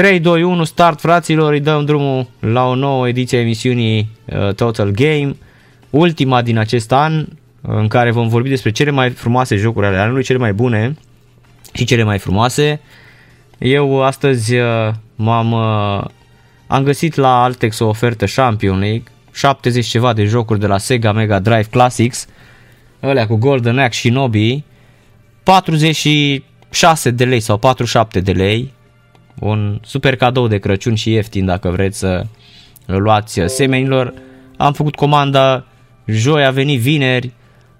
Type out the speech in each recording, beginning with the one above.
Trei, doi, unu, start fraților, îi dăm drumul la o nouă ediție a emisiunii uh, Total Game, ultima din acest an, în care vom vorbi despre cele mai frumoase jocuri ale anului, cele mai bune și cele mai frumoase. Eu astăzi uh, m-am uh, am găsit la Altex o ofertă Champion League, 70 ceva de jocuri de la Sega Mega Drive Classics, alea cu Golden Axe și Nobi, 46 de lei sau 47 de lei, un super cadou de Crăciun și ieftin dacă vreți să îl luați semenilor. Am făcut comanda joi, a venit vineri,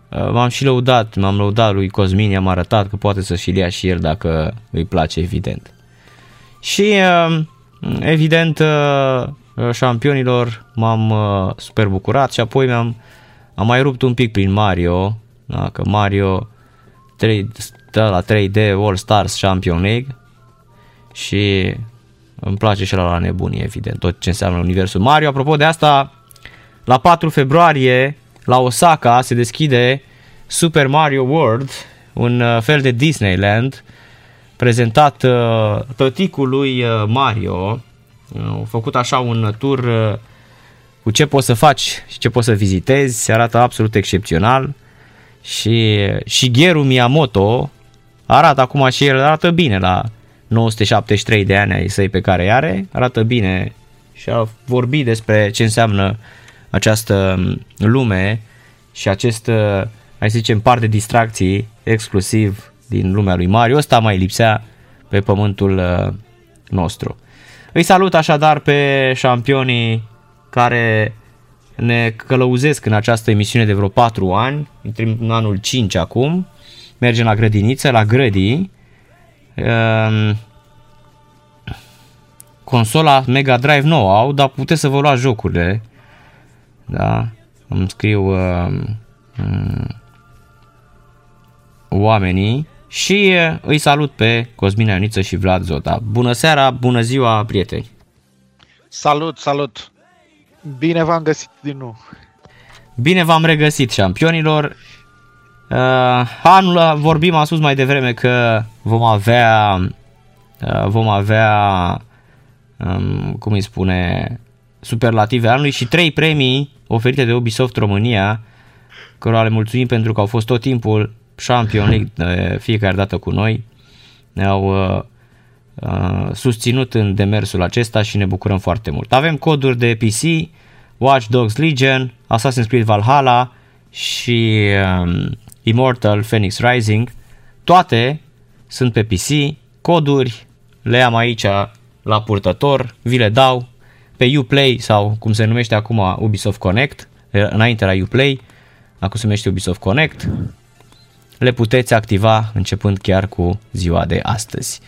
m-am și lăudat, m-am lăudat lui Cosmin, i-am arătat că poate să și-l ia și el dacă îi place, evident. Și evident șampionilor m-am super bucurat și apoi mi-am am mai rupt un pic prin Mario, da, că Mario 3, stă la 3D All Stars Champion League și îmi place și la, la nebunie, evident, tot ce înseamnă universul Mario. Apropo de asta, la 4 februarie, la Osaka, se deschide Super Mario World, un uh, fel de Disneyland, prezentat uh, tăticului uh, Mario, au făcut așa un tur cu ce poți să faci și ce poți să vizitezi, se arată absolut excepțional și Shigeru Miyamoto arată acum și el arată bine la 973 de ani ai săi pe care îi are, arată bine și a vorbit despre ce înseamnă această lume și acest, hai să zicem, par de distracții exclusiv din lumea lui Mario. Ăsta mai lipsea pe pământul nostru. Îi salut așadar pe șampionii care ne călăuzesc în această emisiune de vreo 4 ani, în anul 5 acum, mergem la grădiniță, la grădii, Ehm, consola Mega Drive nouă au, dar puteți să vă luați jocurile. Da? Îmi scriu uh, uh, oamenii și uh, îi salut pe Cosmin Ioniță și Vlad Zota. Bună seara, bună ziua, prieteni! Salut, salut! Bine v-am găsit din nou! Bine v-am regăsit, șampionilor! Uh, anul vorbim, am spus mai devreme că vom avea uh, vom avea um, cum îi spune superlative anului și trei premii oferite de Ubisoft România cărora le mulțumim pentru că au fost tot timpul Champion League de fiecare dată cu noi ne-au uh, uh, susținut în demersul acesta și ne bucurăm foarte mult. Avem coduri de PC, Watch Dogs Legion, Assassin's Creed Valhalla și um, Immortal Phoenix Rising, toate sunt pe PC, coduri le am aici la purtător, vi le dau pe Uplay sau cum se numește acum Ubisoft Connect, înainte la Uplay, acum se numește Ubisoft Connect, le puteți activa începând chiar cu ziua de astăzi.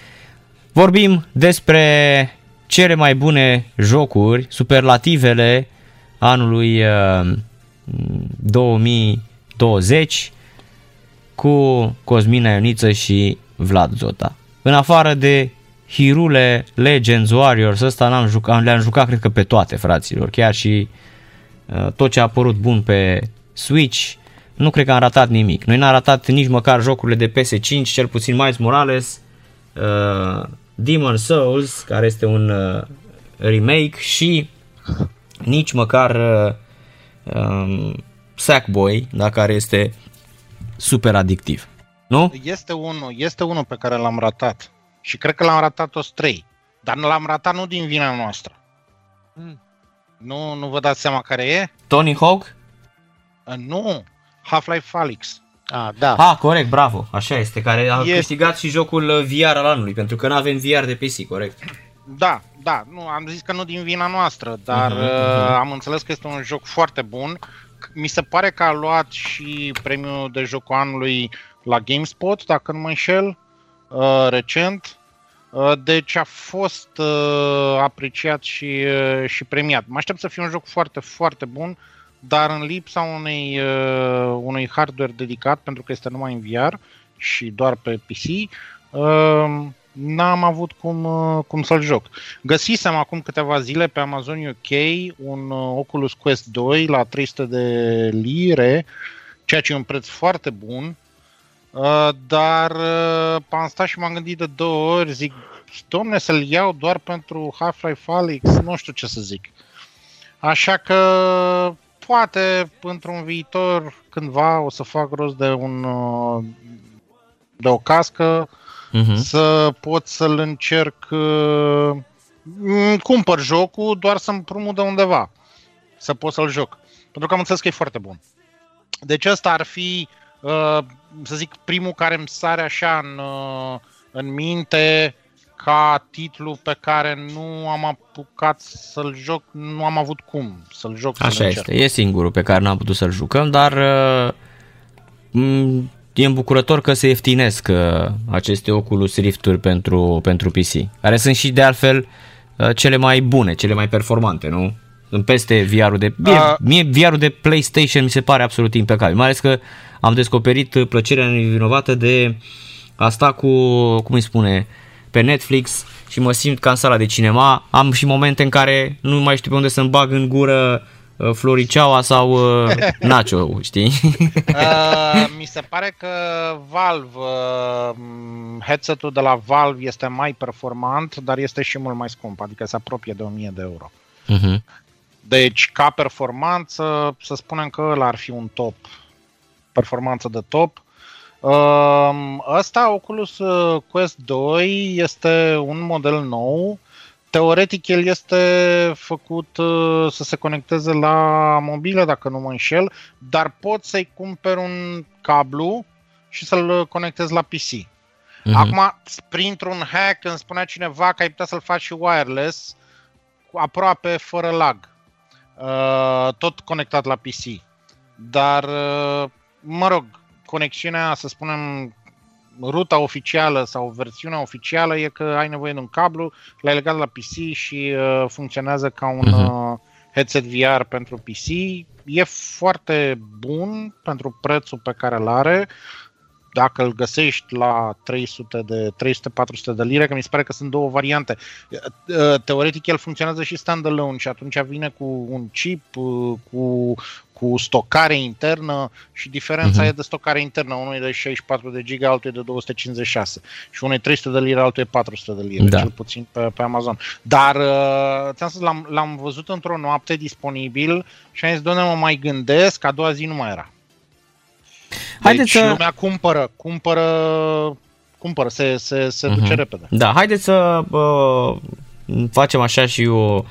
Vorbim despre cele mai bune jocuri, superlativele anului uh, 2020 cu Cosmina Ioniță și Vlad Zota. În afară de Hirule, Legends, Warriors, ăsta n-am jucat, le-am jucat cred că pe toate fraților, chiar și uh, tot ce a apărut bun pe Switch, nu cred că am ratat nimic. Noi n-am ratat nici măcar jocurile de PS5, cel puțin Miles Morales, uh, Demon Souls, care este un uh, remake și nici măcar uh, um, Sackboy, da, care este super adictiv. Nu? Este unul, este unul pe care l-am ratat. Și cred că l-am ratat toți trei. Dar l-am ratat nu din vina noastră. Hmm. Nu, nu vă dați seama care e? Tony Hawk? Uh, nu, Half-Life Alyx. Ah, da. Ah, corect, bravo. Așa este, care a este... câștigat și jocul uh, VR al anului, pentru că nu avem VR de PC, corect. Da, da, nu, am zis că nu din vina noastră, dar uh-huh, uh-huh. am înțeles că este un joc foarte bun mi se pare că a luat și premiul de jocul anului la GameSpot, dacă nu mă înșel, uh, recent. Uh, deci a fost uh, apreciat și, uh, și premiat. Mă aștept să fie un joc foarte, foarte bun, dar în lipsa unei, uh, unui hardware dedicat, pentru că este numai în VR și doar pe PC, uh, n-am avut cum, uh, cum să-l joc. Găsisem acum câteva zile pe Amazon UK un uh, Oculus Quest 2 la 300 de lire, ceea ce e un preț foarte bun, uh, dar am stat și m-am gândit de două ori, zic, domne, să-l iau doar pentru Half-Life Alyx, nu știu ce să zic. Așa că poate într-un viitor cândva o să fac rost de un de o cască uh-huh. să pot să-l încerc, uh, cumpăr jocul doar să-mi împrumut de undeva, să pot să-l joc. Pentru că am înțeles că e foarte bun. Deci ăsta ar fi, uh, să zic, primul care îmi sare așa în, uh, în minte ca titlu pe care nu am apucat să-l joc, nu am avut cum să-l joc. Așa să este, e singurul pe care n-am putut să-l jucăm, dar uh, e îmbucurător că se ieftinesc uh, aceste Oculus Rift-uri pentru, pentru PC, care sunt și de altfel uh, cele mai bune, cele mai performante, nu? Sunt peste VR-ul de... Mie, uh. mie VR-ul de PlayStation mi se pare absolut impecabil, mai ales că am descoperit plăcerea nevinovată de a sta cu, cum îi spune, pe Netflix și mă simt ca în sala de cinema. Am și momente în care nu mai știu pe unde să-mi bag în gură Uh, Floriceaua sau uh, Nacho, știi? uh, mi se pare că Valve, uh, headset-ul de la Valve este mai performant, dar este și mult mai scump, adică se apropie de 1000 de euro. Uh-huh. Deci, ca performanță, să spunem că ăla ar fi un top. Performanță de top. Uh, ăsta, Oculus Quest 2, este un model nou Teoretic el este făcut uh, să se conecteze la mobilă, dacă nu mă înșel, dar pot să-i cumperi un cablu și să-l conectezi la PC. Uh-huh. Acum, printr-un hack, îmi spunea cineva că ai putea să-l faci și wireless, aproape fără lag, uh, tot conectat la PC. Dar, uh, mă rog, conexiunea, să spunem, ruta oficială sau versiunea oficială e că ai nevoie de un cablu, l-ai legat la PC și uh, funcționează ca un uh-huh. uh, headset VR pentru PC. E foarte bun pentru prețul pe care îl are. Dacă îl găsești la 300 de 300-400 de lire, că mi se pare că sunt două variante. Uh, teoretic el funcționează și standalone și atunci vine cu un chip, uh, cu cu stocare internă și diferența uh-huh. e de stocare internă. Unul e de 64 de giga, altul e de 256 și unul e 300 de lire, altul e 400 de lire, da. cel puțin pe, pe Amazon. Dar uh, ți-am spus, l-am, l-am văzut într-o noapte disponibil și am zis, doamne, mă mai gândesc, a doua zi nu mai era. Haideți deci să... lumea cumpără, cumpără, cumpără, se, se, se uh-huh. duce repede. Da, haideți să uh, facem așa și o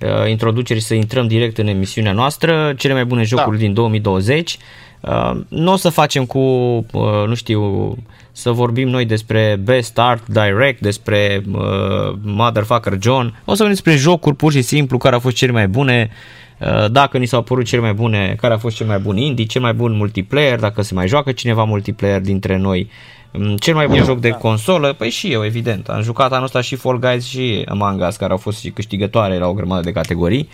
uh, introducere și să intrăm direct în emisiunea noastră, cele mai bune jocuri da. din 2020. Uh, nu o să facem cu, uh, nu știu, să vorbim noi despre Best Art Direct, despre uh, Motherfucker John. O să vorbim despre jocuri pur și simplu care au fost cele mai bune, uh, dacă ni s-au părut cele mai bune, care a fost cel mai bun indie, cel mai bun multiplayer, dacă se mai joacă cineva multiplayer dintre noi. Mm, cel mai bun eu, joc de da. consolă, păi și eu, evident. Am jucat anul ăsta și Fall Guys și Among Us, care au fost și câștigătoare la o grămadă de categorii.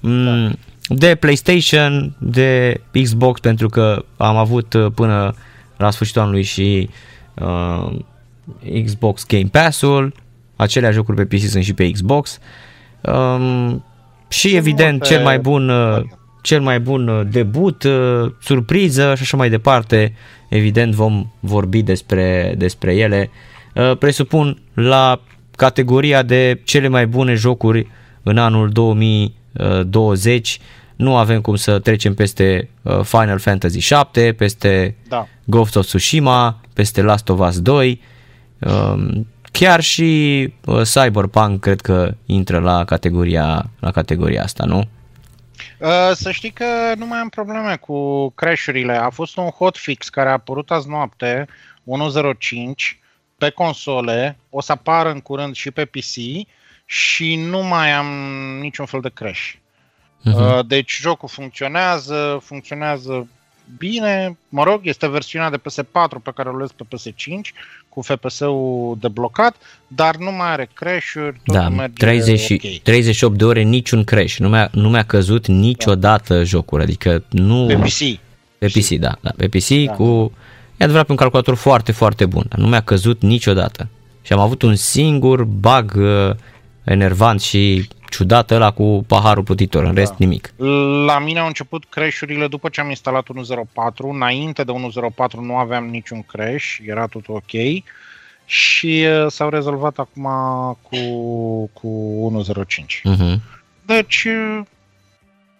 Mm, da. De PlayStation, de Xbox, pentru că am avut uh, până la sfârșitul anului și uh, Xbox Game Pass-ul, acelea jocuri pe PC sunt și pe Xbox. Um, și evident, cel mai bun uh, cel mai bun uh, debut, uh, surpriză și așa mai departe. Evident vom vorbi despre, despre ele. Uh, presupun la categoria de cele mai bune jocuri în anul 2020 nu avem cum să trecem peste Final Fantasy 7, peste da. Ghost of Tsushima, peste Last of Us 2. Um, chiar și Cyberpunk cred că intră la categoria, la categoria asta, nu? Uh, să știi că nu mai am probleme cu crash-urile. A fost un hotfix care a apărut azi noapte, 1.05, pe console, o să apară în curând și pe PC și nu mai am niciun fel de crash. Uh-huh. Deci jocul funcționează, funcționează bine, mă rog, este versiunea de PS4 pe care o luez pe PS5 cu FPS-ul deblocat, dar nu mai are crash-uri, da, merge 30, okay. 38 de ore niciun crash, nu mi-a, nu mi-a căzut niciodată da. jocul, adică nu... Pe PC. Pe PC, da, da pe PC da. cu... E adevărat pe un calculator foarte, foarte bun, dar nu mi-a căzut niciodată. Și am avut un singur bug uh, enervant și ciudat ăla cu paharul plutitor, în rest da. nimic. La mine au început crash-urile după ce am instalat 1.04, înainte de 1.04 nu aveam niciun crash, era tot ok și uh, s-au rezolvat acum cu, cu 1.05. Uh-huh. Deci, uh,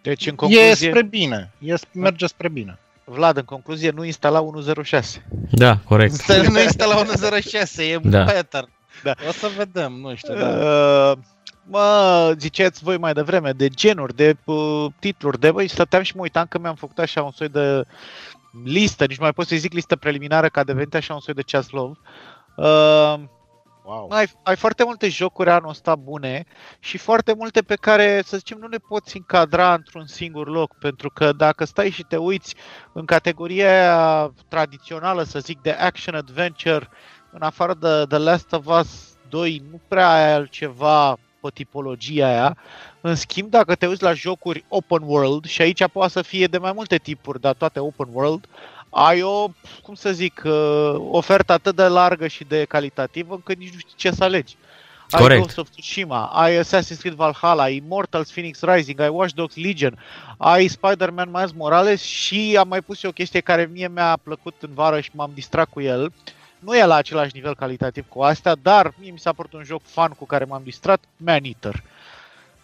deci în concluzie... e spre bine, e, merge spre bine. Vlad, în concluzie, nu instala 106. Da, corect. nu instala 106, e da. better. Da. O să vedem, nu știu. Da. Uh, mă, ziceți voi mai devreme, de genuri, de uh, titluri, de băi, stăteam și mă uitam că mi-am făcut așa un soi de listă, nici mai pot să zic listă preliminară, că a devenit așa un soi de ceaslov. Uh, Wow. Ai, ai foarte multe jocuri anul ăsta bune și foarte multe pe care, să zicem, nu le poți încadra într-un singur loc, pentru că dacă stai și te uiți în categoria tradițională, să zic, de action-adventure, în afară de The Last of Us 2, nu prea ai altceva pe tipologia aia. În schimb, dacă te uiți la jocuri open world, și aici poate să fie de mai multe tipuri, dar toate open world, ai o, cum să zic, uh, ofertă atât de largă și de calitativă încât nici nu știi ce să alegi. Ai Corect. Ghost of Tsushima, ai Assassin's Creed Valhalla, ai Immortals Phoenix Rising, ai Watch Dogs Legion, ai Spider-Man Miles Morales și am mai pus eu o chestie care mie mi-a plăcut în vară și m-am distrat cu el. Uh, nu e la același nivel calitativ cu astea, dar mie mi s-a părut un joc fan cu care m-am distrat, Man Eater.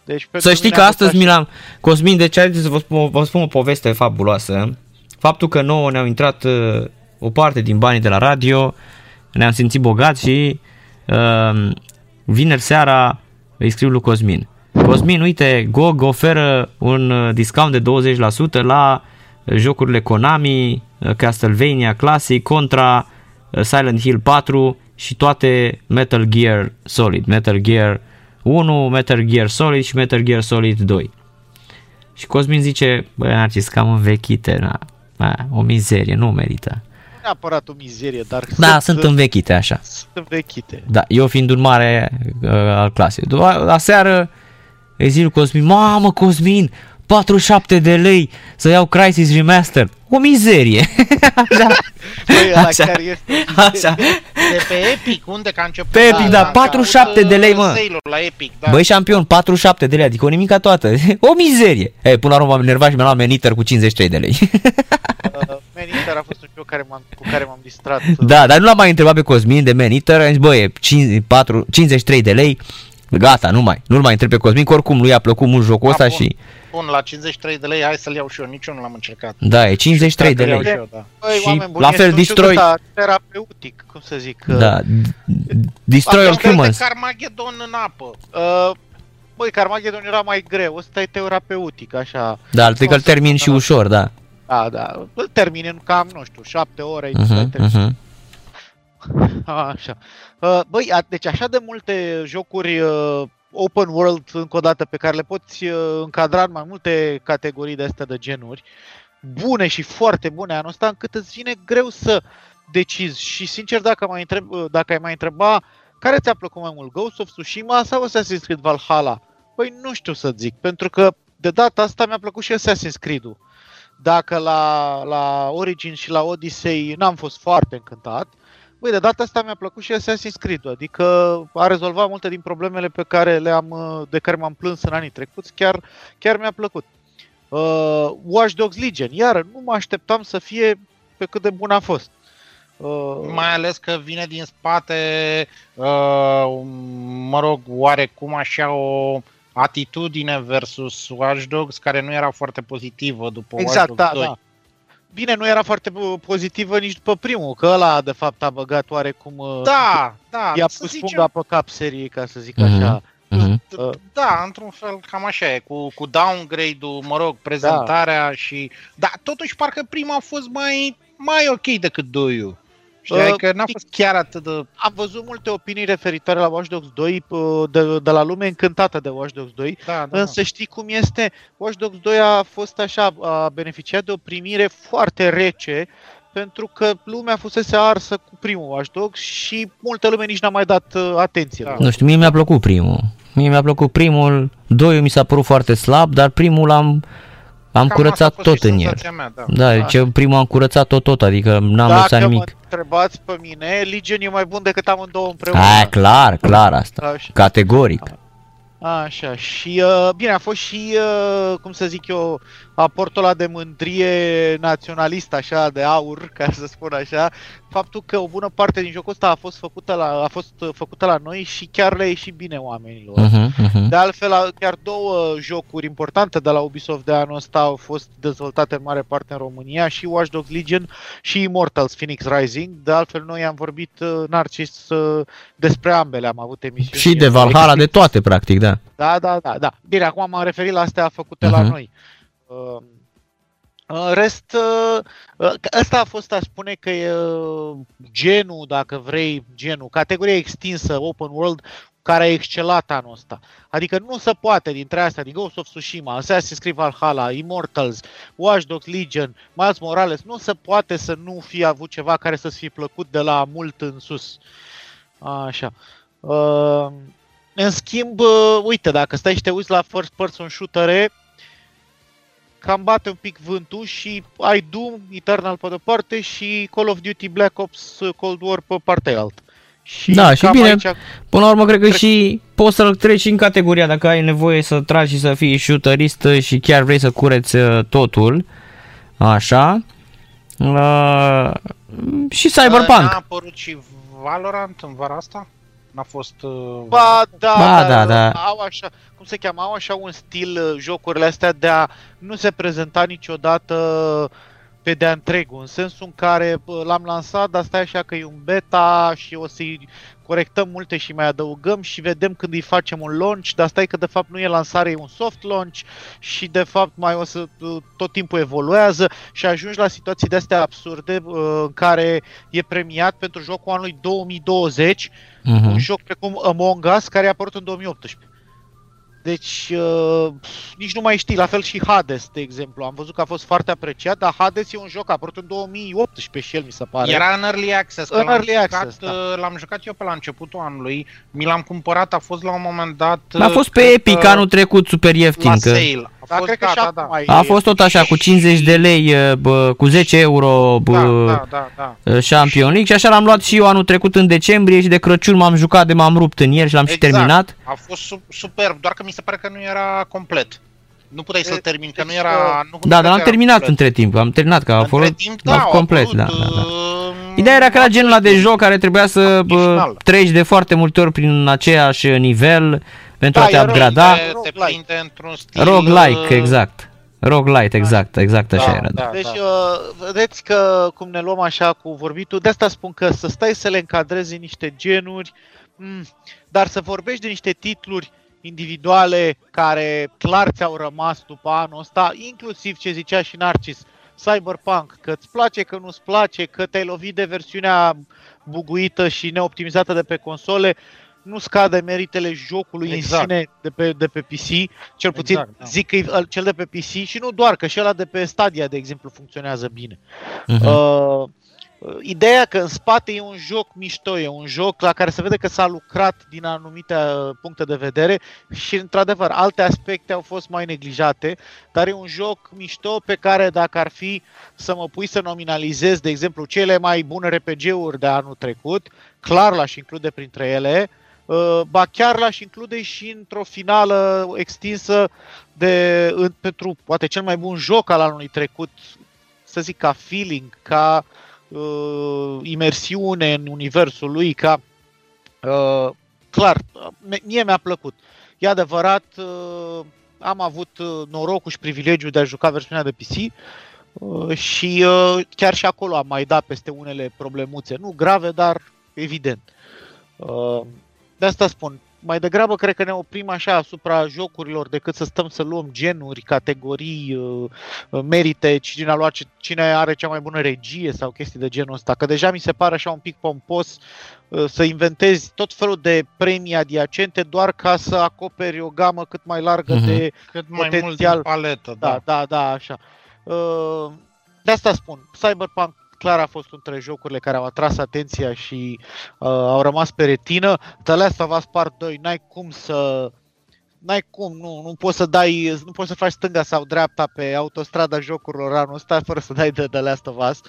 Deci, să știi că astăzi mi l-am... Cosmin, deci ce să vă spun, vă spun o poveste fabuloasă. Faptul că nouă ne-au intrat uh, o parte din banii de la radio, ne-am simțit bogați și uh, vineri seara îi scriu lui Cosmin. Cosmin, uite, GOG oferă un uh, discount de 20% la jocurile Konami, uh, Castlevania Classic contra Uh, Silent Hill 4 și toate Metal Gear Solid, Metal Gear 1, Metal Gear Solid și Metal Gear Solid 2. Și Cosmin zice, băi, Narcis, cam învechite, na, na, o mizerie, nu merită. Nu neapărat o mizerie, dar Da, sunt, sunt învechite așa. Sunt învechite. Da, eu fiind un mare uh, al clasei. La seară îi zic lui Cosmin, mamă Cosmin, 47 de lei să iau Crisis Remaster. O mizerie. așa. Băi, așa. Chiar este așa. De pe Epic, unde că a început? Pe Epic, da, 47 de lei, mă. La Epic, da. Băi, șampion, 47 de lei, adică o nimica toată. O mizerie. E, până la urmă m-am enervat și mi-am luat Maniter cu 53 de lei. uh, Maniter a fost un joc care m-am, cu care m-am distrat. Da, dar nu l-am mai întrebat pe Cosmin de Maniter, am zis, băi, 53 de lei, gata, nu mai, nu-l mai întreb pe Cosmin, că oricum lui a plăcut mult jocul ăsta și... Bun, la 53 de lei, hai să-l iau și eu, nici eu nu l-am încercat. Da, e 53 de lei. Eu, da. Băi, și buni, la fel Destroy... terapeutic, cum să zic. Da, Destroy All Humans. Carmageddon în apă. Uh, băi, Carmageddon era mai greu, ăsta e terapeutic, așa. Da, adică îl termin și ușor, da. Da, da, îl termin în cam, nu știu, 7 ore. Uh-huh, uh-huh. Așa. Uh, băi, deci așa de multe jocuri uh, open world, încă o dată, pe care le poți uh, încadra în mai multe categorii de astea de genuri, bune și foarte bune anul ăsta, încât îți vine greu să decizi. Și sincer, dacă, mai întreb, dacă ai mai întreba care ți-a plăcut mai mult, Ghost of Tsushima sau Assassin's Creed Valhalla? Păi nu știu să zic, pentru că de data asta mi-a plăcut și Assassin's Creed-ul. Dacă la, la Origin și la Odyssey n-am fost foarte încântat, uh, Băi, de data asta mi-a plăcut și Assassin's Creed, adică a rezolvat multe din problemele pe care le-am, de care m-am plâns în anii trecuți, chiar, chiar mi-a plăcut. Uh, Watch Dogs Legion, iar nu mă așteptam să fie pe cât de bun a fost. Uh, Mai ales că vine din spate, uh, mă rog, oarecum așa o atitudine versus Watch Dogs care nu era foarte pozitivă după exact, Watch Dogs da, 2. Da. Bine, nu era foarte pozitivă nici după primul, că ăla de fapt a băgat oarecum... Uh, da, da. I-a pus zicem... punga pe cap serii, ca să zic uh-huh. așa. Uh-huh. Da, într-un fel cam așa e, cu, cu downgrade-ul, mă rog, prezentarea da. și... Da, totuși parcă prima a fost mai, mai ok decât 2 Și Știi, uh, că n-a fost chiar atât de... Am văzut multe opinii referitoare la Watch Dogs 2 de, de la lume încântată de Watch Dogs 2, da, da, însă da. știi cum este? Watch Dogs 2 a fost așa, a beneficiat de o primire foarte rece pentru că lumea fusese arsă cu primul Watch Dogs și multă lume nici n-a mai dat uh, atenție. Da. Nu știu, mie mi-a plăcut primul. Mie mi-a plăcut primul, doiul mi s-a părut foarte slab, dar primul am am Cam curățat tot în el. Mea, da, da, da. ce primul am curățat tot tot, adică n-am Dacă lăsat nimic. Dacă mă întrebați pe mine, Legion e mai bun decât amândouă împreună. Aia, clar, clar asta. Așa. Categoric. Așa, și uh, bine, a fost și, uh, cum să zic eu, aportul ăla de mândrie naționalist, așa, de aur, ca să spun așa, faptul că o bună parte din jocul ăsta a fost făcută la, a fost făcută la noi și chiar le-a ieșit bine oamenilor. Uh-huh, uh-huh. De altfel, chiar două jocuri importante de la Ubisoft de anul ăsta au fost dezvoltate în mare parte în România, și Watch Dogs Legion și Immortals Phoenix Rising. De altfel, noi am vorbit, uh, Narcis, uh, despre ambele, am avut emisiuni. Și de Valhalla, de toate, practic, da. Da, da, da, da. Bine, acum m-am referit la astea făcute uh-huh. la noi. Uh, în rest, uh, ăsta a fost, aș spune că e genul, dacă vrei, genul, categoria extinsă, open world, care a excelat anul ăsta. Adică nu se poate dintre astea, din Ghost of Tsushima, Assassin's Creed Valhalla, Immortals, Watch Dogs Legion, Miles Morales, nu se poate să nu fie avut ceva care să-ți fi plăcut de la mult în sus. Așa. Uh, în schimb, uite, dacă stai și te uiți la first person shooter cam bate un pic vântul și ai Doom, Eternal pe de parte și Call of Duty Black Ops Cold War pe partea altă. Și da, și bine, aici... până la urmă cred că și poți să-l treci în categoria dacă ai nevoie să tragi și să fii shooterist și chiar vrei să cureți uh, totul, așa. Uh, și Cyberpunk. A apărut și Valorant în vara asta? N-a fost... Uh... Ba, da, ba, da, da, da. Au așa, cum se cheamă, au așa un stil uh, jocurile astea de a nu se prezenta niciodată pe de întregul, în sensul în care l-am lansat, dar stai așa că e un beta și o să-i corectăm multe și mai adăugăm și vedem când îi facem un launch, dar stai că de fapt nu e lansare, e un soft launch și de fapt mai o să tot timpul evoluează și ajungi la situații de astea absurde uh, în care e premiat pentru jocul anului 2020, uh-huh. Mhm. un joc precum Among Us care a apărut în 2018. Deci uh, nici nu mai știi, la fel și Hades, de exemplu. Am văzut că a fost foarte apreciat, dar Hades e un joc apărut în 2018 și el, mi se pare. Era în Early Access. În Early l-am Access, jucat, da. Uh, l-am jucat eu pe la începutul anului, mi l-am cumpărat, a fost la un moment dat... A fost pe Epic anul trecut super ieftin. La că... sale. A da, fost, cred că da, da, da. A fost tot așa, cu 50 de lei, uh, bă, cu 10 euro bă, da, da, da, da. Champion League și așa l-am luat și eu anul trecut în decembrie și de Crăciun m-am jucat de m-am rupt în el și l-am exact. și terminat. A fost superb, doar că mi se pare că nu era complet. Nu puteai să-l termini, că nu deci, era... Nu da, dar l-am terminat complet. între timp, am terminat, că a fost timp, da, complet, da, da, da. Ideea era că era genul ăla de joc care trebuia să bă, treci de foarte multe ori prin aceeași nivel, pentru da, a te upgrada. Te prinde într-un stil... Roguelike, uh, exact. Roguelite, exact, exact așa da, era. Da, deci, da. Uh, vedeți că cum ne luăm așa cu vorbitul, de asta spun că să stai să le încadrezi în niște genuri, mm, dar să vorbești de niște titluri individuale care clar ți-au rămas după anul ăsta, inclusiv ce zicea și Narcis, Cyberpunk, că îți place, că nu-ți place, că te-ai lovit de versiunea buguită și neoptimizată de pe console, nu scade meritele jocului exact. în sine de pe, de pe PC, cel puțin exact, da. zic că cel de pe PC și nu doar, că și ăla de pe Stadia, de exemplu, funcționează bine. Uh-huh. Uh, Ideea că în spate e un joc mișto, e un joc la care se vede că s-a lucrat din anumite uh, puncte de vedere și, într-adevăr, alte aspecte au fost mai neglijate, dar e un joc mișto pe care, dacă ar fi să mă pui să nominalizez, de exemplu, cele mai bune RPG-uri de anul trecut, clar l-aș include printre ele, uh, Uh, ba chiar l-aș include și într-o finală extinsă de, pentru poate cel mai bun joc al anului trecut, să zic ca feeling, ca uh, imersiune în universul lui, ca uh, clar, mie mi-a plăcut. E adevărat, uh, am avut uh, norocul și privilegiul de a juca versiunea de PC uh, și uh, chiar și acolo am mai dat peste unele problemuțe, nu grave, dar evident. Uh, de asta spun, mai degrabă cred că ne oprim așa asupra jocurilor decât să stăm să luăm genuri, categorii, uh, uh, merite, cine a luat, cine are cea mai bună regie sau chestii de genul ăsta. Că deja mi se pare așa un pic pompos să inventezi tot felul de premii adiacente doar ca să acoperi o gamă cât mai largă uh-huh. de cât mai potențial. mult din paletă. Da, da, da, da așa. De asta spun, Cyberpunk clar a fost între jocurile care au atras atenția și uh, au rămas pe retină. The Last of Us Part 2, n-ai cum să n-ai cum, nu, nu poți să dai, nu poți să faci stânga sau dreapta pe autostrada jocurilor anul ăsta fără să dai de The Last of Us,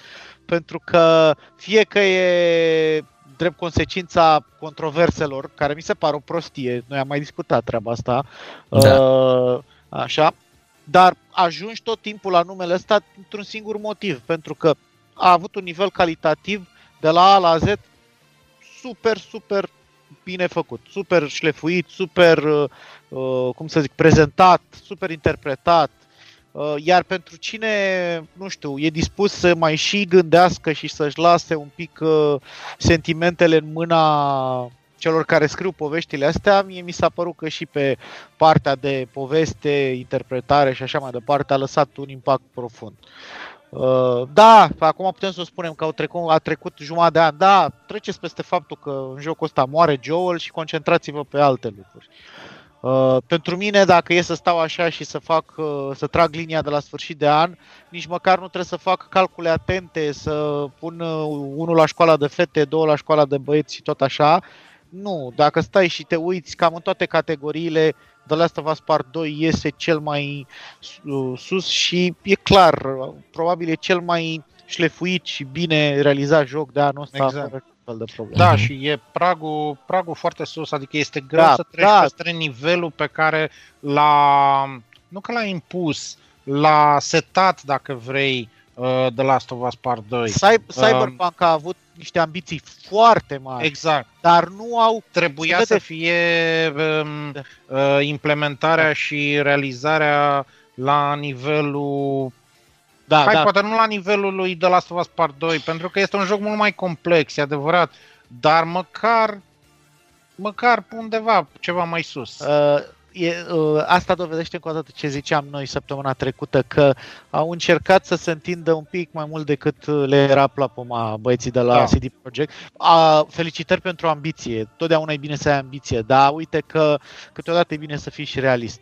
pentru că fie că e drept consecința controverselor, care mi se pare o prostie, noi am mai discutat treaba asta, da. uh, așa, dar ajungi tot timpul la numele ăsta într-un singur motiv, pentru că a avut un nivel calitativ de la A la Z super, super bine făcut, super șlefuit, super, uh, uh, cum să zic, prezentat, super interpretat. Uh, iar pentru cine, nu știu, e dispus să mai și gândească și să-și lase un pic uh, sentimentele în mâna celor care scriu poveștile astea, mie mi s-a părut că și pe partea de poveste, interpretare și așa mai departe a lăsat un impact profund. Uh, da, acum putem să o spunem că au trecut, a trecut jumătate de an. Da, treceți peste faptul că în jocul ăsta moare Joel și concentrați-vă pe alte lucruri. Uh, pentru mine, dacă e să stau așa și să fac, uh, să trag linia de la sfârșit de an, nici măcar nu trebuie să fac calcule atente, să pun uh, unul la școala de fete, două la școala de băieți și tot așa. Nu, dacă stai și te uiți cam în toate categoriile, The Last of Us Part 2 iese cel mai uh, sus și e clar, probabil e cel mai șlefuit și bine realizat joc de anul ăsta. Exact. Fel de probleme. Da, și e pragul, pragul foarte sus, adică este greu da, să treci da. peste nivelul pe care l-a, nu că l-a impus, l-a setat, dacă vrei, uh, The Last of Us Part 2. Cyberpunk uh, a avut niște ambiții foarte mari. Exact. Dar nu au... Trebuia să fie um, da. uh, implementarea da. și realizarea la nivelul da, Hai, da. poate nu la nivelul lui The Last of Us Part 2, pentru că este un joc mult mai complex, e adevărat, dar măcar măcar undeva ceva mai sus. Uh, e, uh, asta dovedește încă o dată ce ziceam noi săptămâna trecută, că au încercat să se întindă un pic mai mult decât le era plapuma băieții de la da. CD Projekt. A, felicitări pentru ambiție. Totdeauna e bine să ai ambiție, dar uite că câteodată e bine să fii și realist.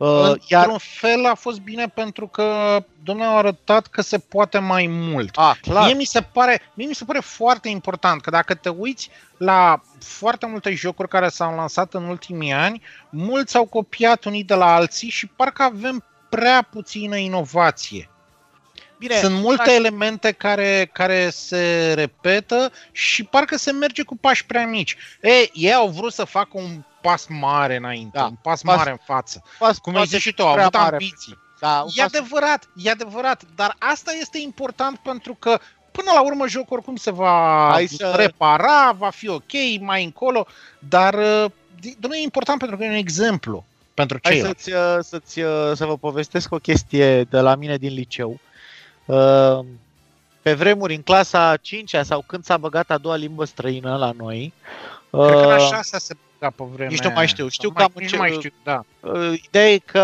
Uh, iar... Într-un fel a fost bine pentru că domnul a arătat că se poate mai mult. Ah, clar. Mie mi se pare, mie mi se pare foarte important că dacă te uiți la foarte multe jocuri care s-au lansat în ultimii ani, mulți au copiat unii de la alții și parcă avem prea puțină inovație. Bine, Sunt multe aș... elemente care, care se repetă și parcă se merge cu pași prea mici. Ei, ei au vrut să facă un pas mare înainte, da, un pas, pas mare în față. Pas, Cum ai zis și tu, au avut mare. ambiții. Da, e pas... adevărat, e adevărat, dar asta este important pentru că până la urmă jocul oricum se va Hai să... repara, va fi ok mai încolo, dar uh, nu e important pentru că e un exemplu pentru ceilalți. Hai să-ți, uh, să-ți, uh, să vă povestesc o chestie de la mine din liceu. Pe vremuri, în clasa 5 sau când s-a băgat a doua limbă străină la noi, Cred că la 6 se băga pe vremea Nici nu mai știu. Știu că am început. Mai știu, da. Ideea e că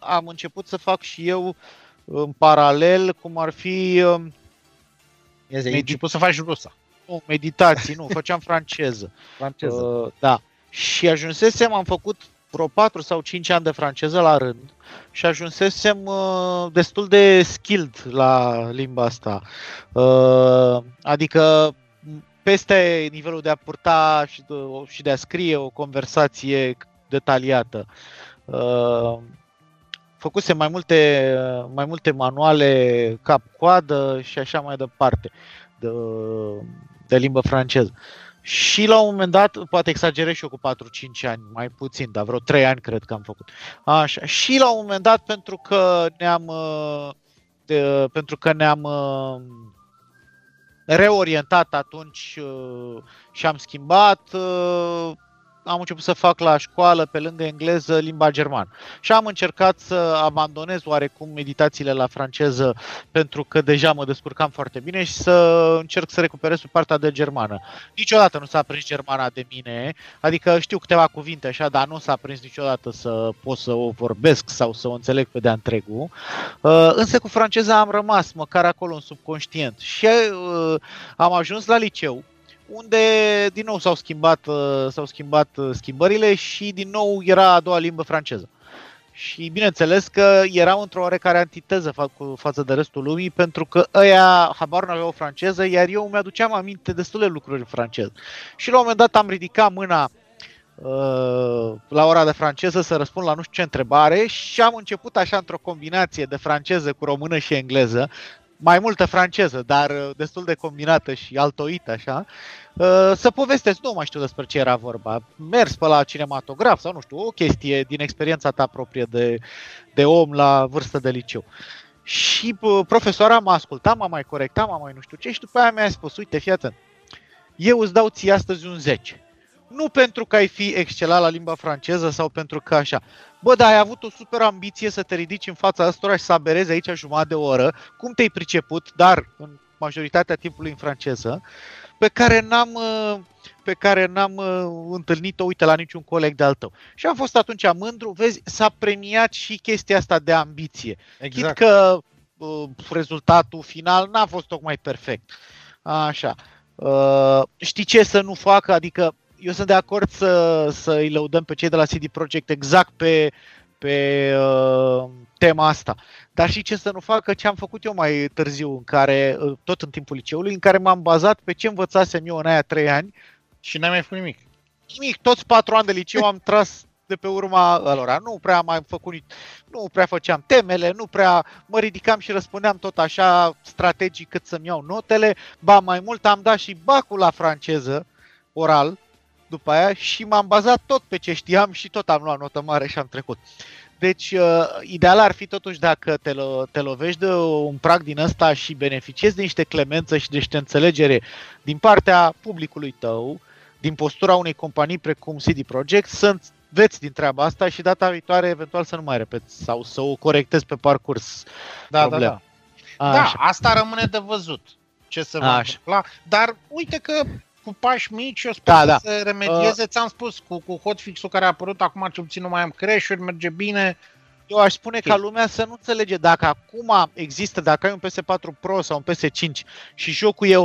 am început să fac și eu în paralel, cum ar fi... Ia zi, medit- început să faci rusa. Nu, meditații, nu, făceam franceză. franceză. Uh, da. Și ajunsesem, am făcut vreo 4 sau 5 ani de franceză la rând și ajunsesem uh, destul de skilled la limba asta. Uh, adică peste nivelul de a purta și de, și de a scrie o conversație detaliată. Uh, făcuse mai multe, mai multe manuale cap-coadă și așa mai departe de, de limbă franceză. Și la un moment dat, poate exagerez și eu cu 4-5 ani, mai puțin, dar vreo 3 ani cred că am făcut. Așa. Și la un moment dat, pentru că ne-am, de, pentru că ne-am reorientat atunci și am schimbat, am început să fac la școală, pe lângă engleză, limba germană. Și am încercat să abandonez oarecum meditațiile la franceză pentru că deja mă descurcam foarte bine și să încerc să recuperez pe partea de germană. Niciodată nu s-a prins germana de mine, adică știu câteva cuvinte așa, dar nu s-a prins niciodată să pot să o vorbesc sau să o înțeleg pe de-a întregul. Uh, însă cu franceza am rămas măcar acolo în subconștient și uh, am ajuns la liceu unde din nou s-au schimbat, uh, s-au schimbat uh, schimbările și din nou era a doua limbă franceză. Și bineînțeles că erau într-o oarecare antiteză fa- față de restul lumii, pentru că ăia habar nu aveau franceză, iar eu mi-aduceam aminte destul de lucruri în franceză. Și la un moment dat am ridicat mâna uh, la ora de franceză să răspund la nu știu ce întrebare și am început așa într-o combinație de franceză cu română și engleză, mai multă franceză, dar uh, destul de combinată și altoită așa, uh, să povestesc, nu mai știu despre ce era vorba, mers pe la cinematograf sau nu știu, o chestie din experiența ta proprie de, de om la vârstă de liceu. Și uh, profesoara m-a ascultat, m-a mai corectat, m-a mai nu știu ce și după aia mi-a spus, uite, fii atent, eu îți dau ție astăzi un 10. Nu pentru că ai fi excelat la limba franceză sau pentru că așa. Bă, dar ai avut o super ambiție să te ridici în fața ăstora și să aberezi aici jumătate de oră. Cum te-ai priceput, dar în majoritatea timpului în franceză, pe care n-am, uh, pe care n-am uh, întâlnit-o, uite, la niciun coleg de-al tău. Și am fost atunci mândru, vezi, s-a premiat și chestia asta de ambiție. Exact. Chit că uh, rezultatul final n-a fost tocmai perfect. Așa. Uh, știi ce să nu facă? Adică eu sunt de acord să, să îi lăudăm pe cei de la CD Projekt exact pe, pe uh, tema asta. Dar și ce să nu facă ce am făcut eu mai târziu, în care, uh, tot în timpul liceului, în care m-am bazat pe ce învățasem eu în aia trei ani. Și n-ai mai făcut nimic. Nimic, toți patru ani de liceu am tras de pe urma alora. Nu prea am mai făcut, nu prea făceam temele, nu prea mă ridicam și răspundeam tot așa strategic cât să-mi iau notele. Ba mai mult am dat și bacul la franceză oral, după aia și m-am bazat tot pe ce știam și tot am luat notă mare și am trecut. Deci, uh, ideal ar fi totuși dacă te, lo- te lovești de un prag din ăsta și beneficiezi de niște clemență și de niște înțelegere din partea publicului tău, din postura unei companii precum CD Projekt, să veți din treaba asta și data viitoare eventual să nu mai repeți sau să o corectezi pe parcurs. Da, da, da. Da, asta rămâne de văzut ce se va întâmpla. Dar uite că cu pași mici, eu sper da, da. să remedieze. Uh, Ți-am spus, cu, cu hotfix-ul care a apărut, acum ce puțin nu mai am crash merge bine. Eu aș spune ca lumea să nu înțelege dacă acum există, dacă ai un PS4 Pro sau un PS5 și jocul e,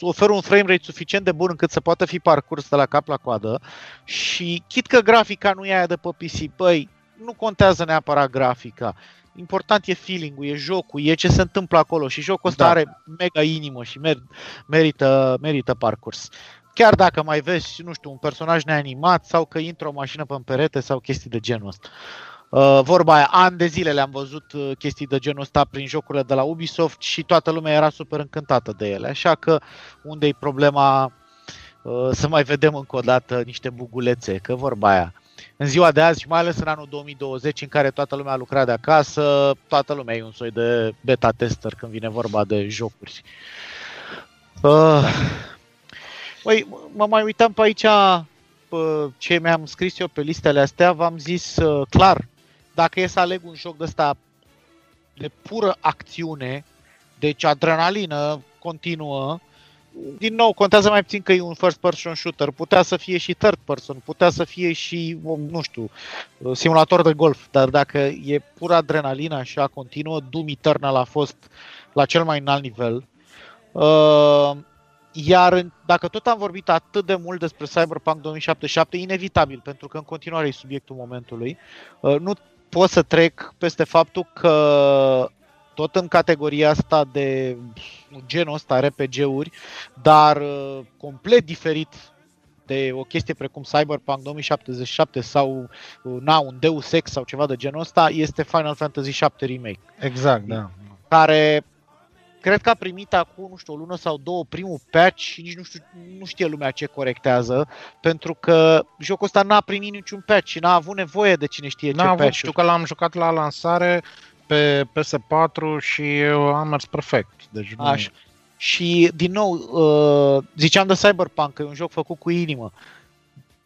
oferă un frame rate suficient de bun încât să poată fi parcurs de la cap la coadă și chit că grafica nu e aia de pe PC, băi, nu contează neapărat grafica important e feeling-ul, e jocul, e ce se întâmplă acolo și jocul ăsta da. are mega inimă și mer- merită, merită parcurs. Chiar dacă mai vezi, nu știu, un personaj neanimat sau că intră o mașină pe perete sau chestii de genul ăsta. Uh, vorba aia, ani de zile le-am văzut uh, chestii de genul ăsta prin jocurile de la Ubisoft și toată lumea era super încântată de ele. Așa că unde e problema uh, să mai vedem încă o dată niște bugulețe, că vorba aia în ziua de azi și mai ales în anul 2020 în care toată lumea a lucrat de acasă, toată lumea e un soi de beta tester când vine vorba de jocuri. Uh, Băi, mă mai uitam pe aici pe ce mi-am scris eu pe listele astea, v-am zis uh, clar, dacă e să aleg un joc de ăsta de pură acțiune, deci adrenalină continuă, din nou, contează mai puțin că e un first person shooter. Putea să fie și third person, putea să fie și, nu știu, simulator de golf. Dar dacă e pur adrenalina așa continuă, Doom Eternal a fost la cel mai înalt nivel. Uh, iar dacă tot am vorbit atât de mult despre Cyberpunk 2077, inevitabil, pentru că în continuare e subiectul momentului, uh, nu pot să trec peste faptul că tot în categoria asta de genul ăsta RPG-uri, dar uh, complet diferit de o chestie precum Cyberpunk 2077 sau uh, na, un Deus Ex sau ceva de genul ăsta, este Final Fantasy 7 Remake. Exact, da. Care cred că a primit acum, nu știu, o lună sau două primul patch și nici nu, știu, nu știe lumea ce corectează, pentru că jocul ăsta n-a primit niciun patch și n-a avut nevoie de cine știe n-a ce avut, patch Știu că l-am jucat la lansare pe PS4 și am mers perfect. Deci nu... Așa. Și, din nou, uh, ziceam de Cyberpunk, că e un joc făcut cu inimă.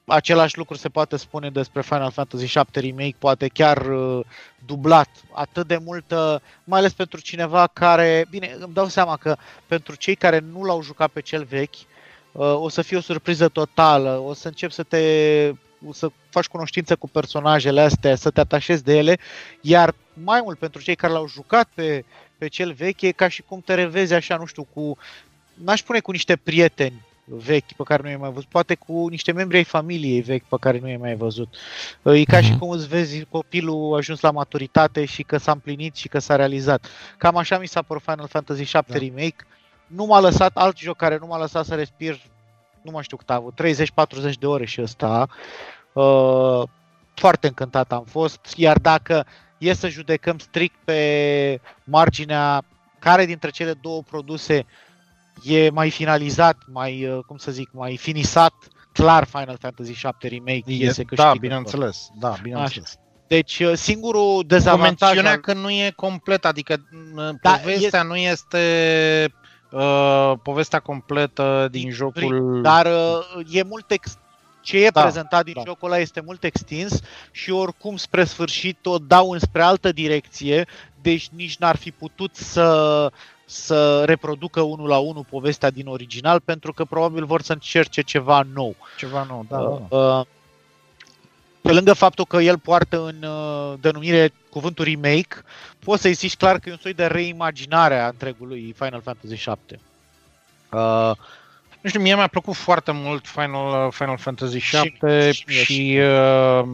același lucru se poate spune despre Final Fantasy VII Remake, poate chiar uh, dublat. Atât de multă, mai ales pentru cineva care, bine, îmi dau seama că pentru cei care nu l-au jucat pe cel vechi, uh, o să fie o surpriză totală, o să încep să te să faci cunoștință cu personajele astea, să te atașezi de ele, iar mai mult pentru cei care l-au jucat pe, pe cel vechi, e ca și cum te revezi așa, nu știu, cu, n-aș spune cu niște prieteni vechi pe care nu i-ai mai văzut, poate cu niște membri ai familiei vechi pe care nu i-ai mai văzut. E ca uh-huh. și mhm. cum îți vezi copilul ajuns la maturitate și că s-a împlinit și că s-a realizat. Cam așa mi s-a părut Final Fantasy VII da. Remake. Nu m-a lăsat alt joc care nu m-a lăsat să respir, nu mai știu cât a avut, 30-40 de ore și ăsta. Uh, foarte încântat am fost, iar dacă e să judecăm strict pe marginea care dintre cele două produse e mai finalizat, mai, uh, cum să zic, mai finisat, clar Final Fantasy VII Remake e, iese câștigă. Da, bineînțeles, da, bineînțeles. Așa. Deci uh, singurul dezavantaj... Cu al... că nu e complet, adică uh, da, povestea e... nu este uh, povestea completă din jocul... Dar uh, e mult ex- ce e da, prezentat din da. jocul ăla este mult extins și oricum spre sfârșit o dau înspre altă direcție, deci nici n-ar fi putut să să reproducă unul la unul povestea din original, pentru că probabil vor să încerce ceva nou. Ceva nou, da. Uh, da. Uh, pe lângă faptul că el poartă în uh, denumire cuvântul remake, poți să-i zici clar că e un soi de reimaginare a întregului Final Fantasy VII. Uh, nu știu, mie mi-a plăcut foarte mult Final, Final Fantasy VII și, și, și uh,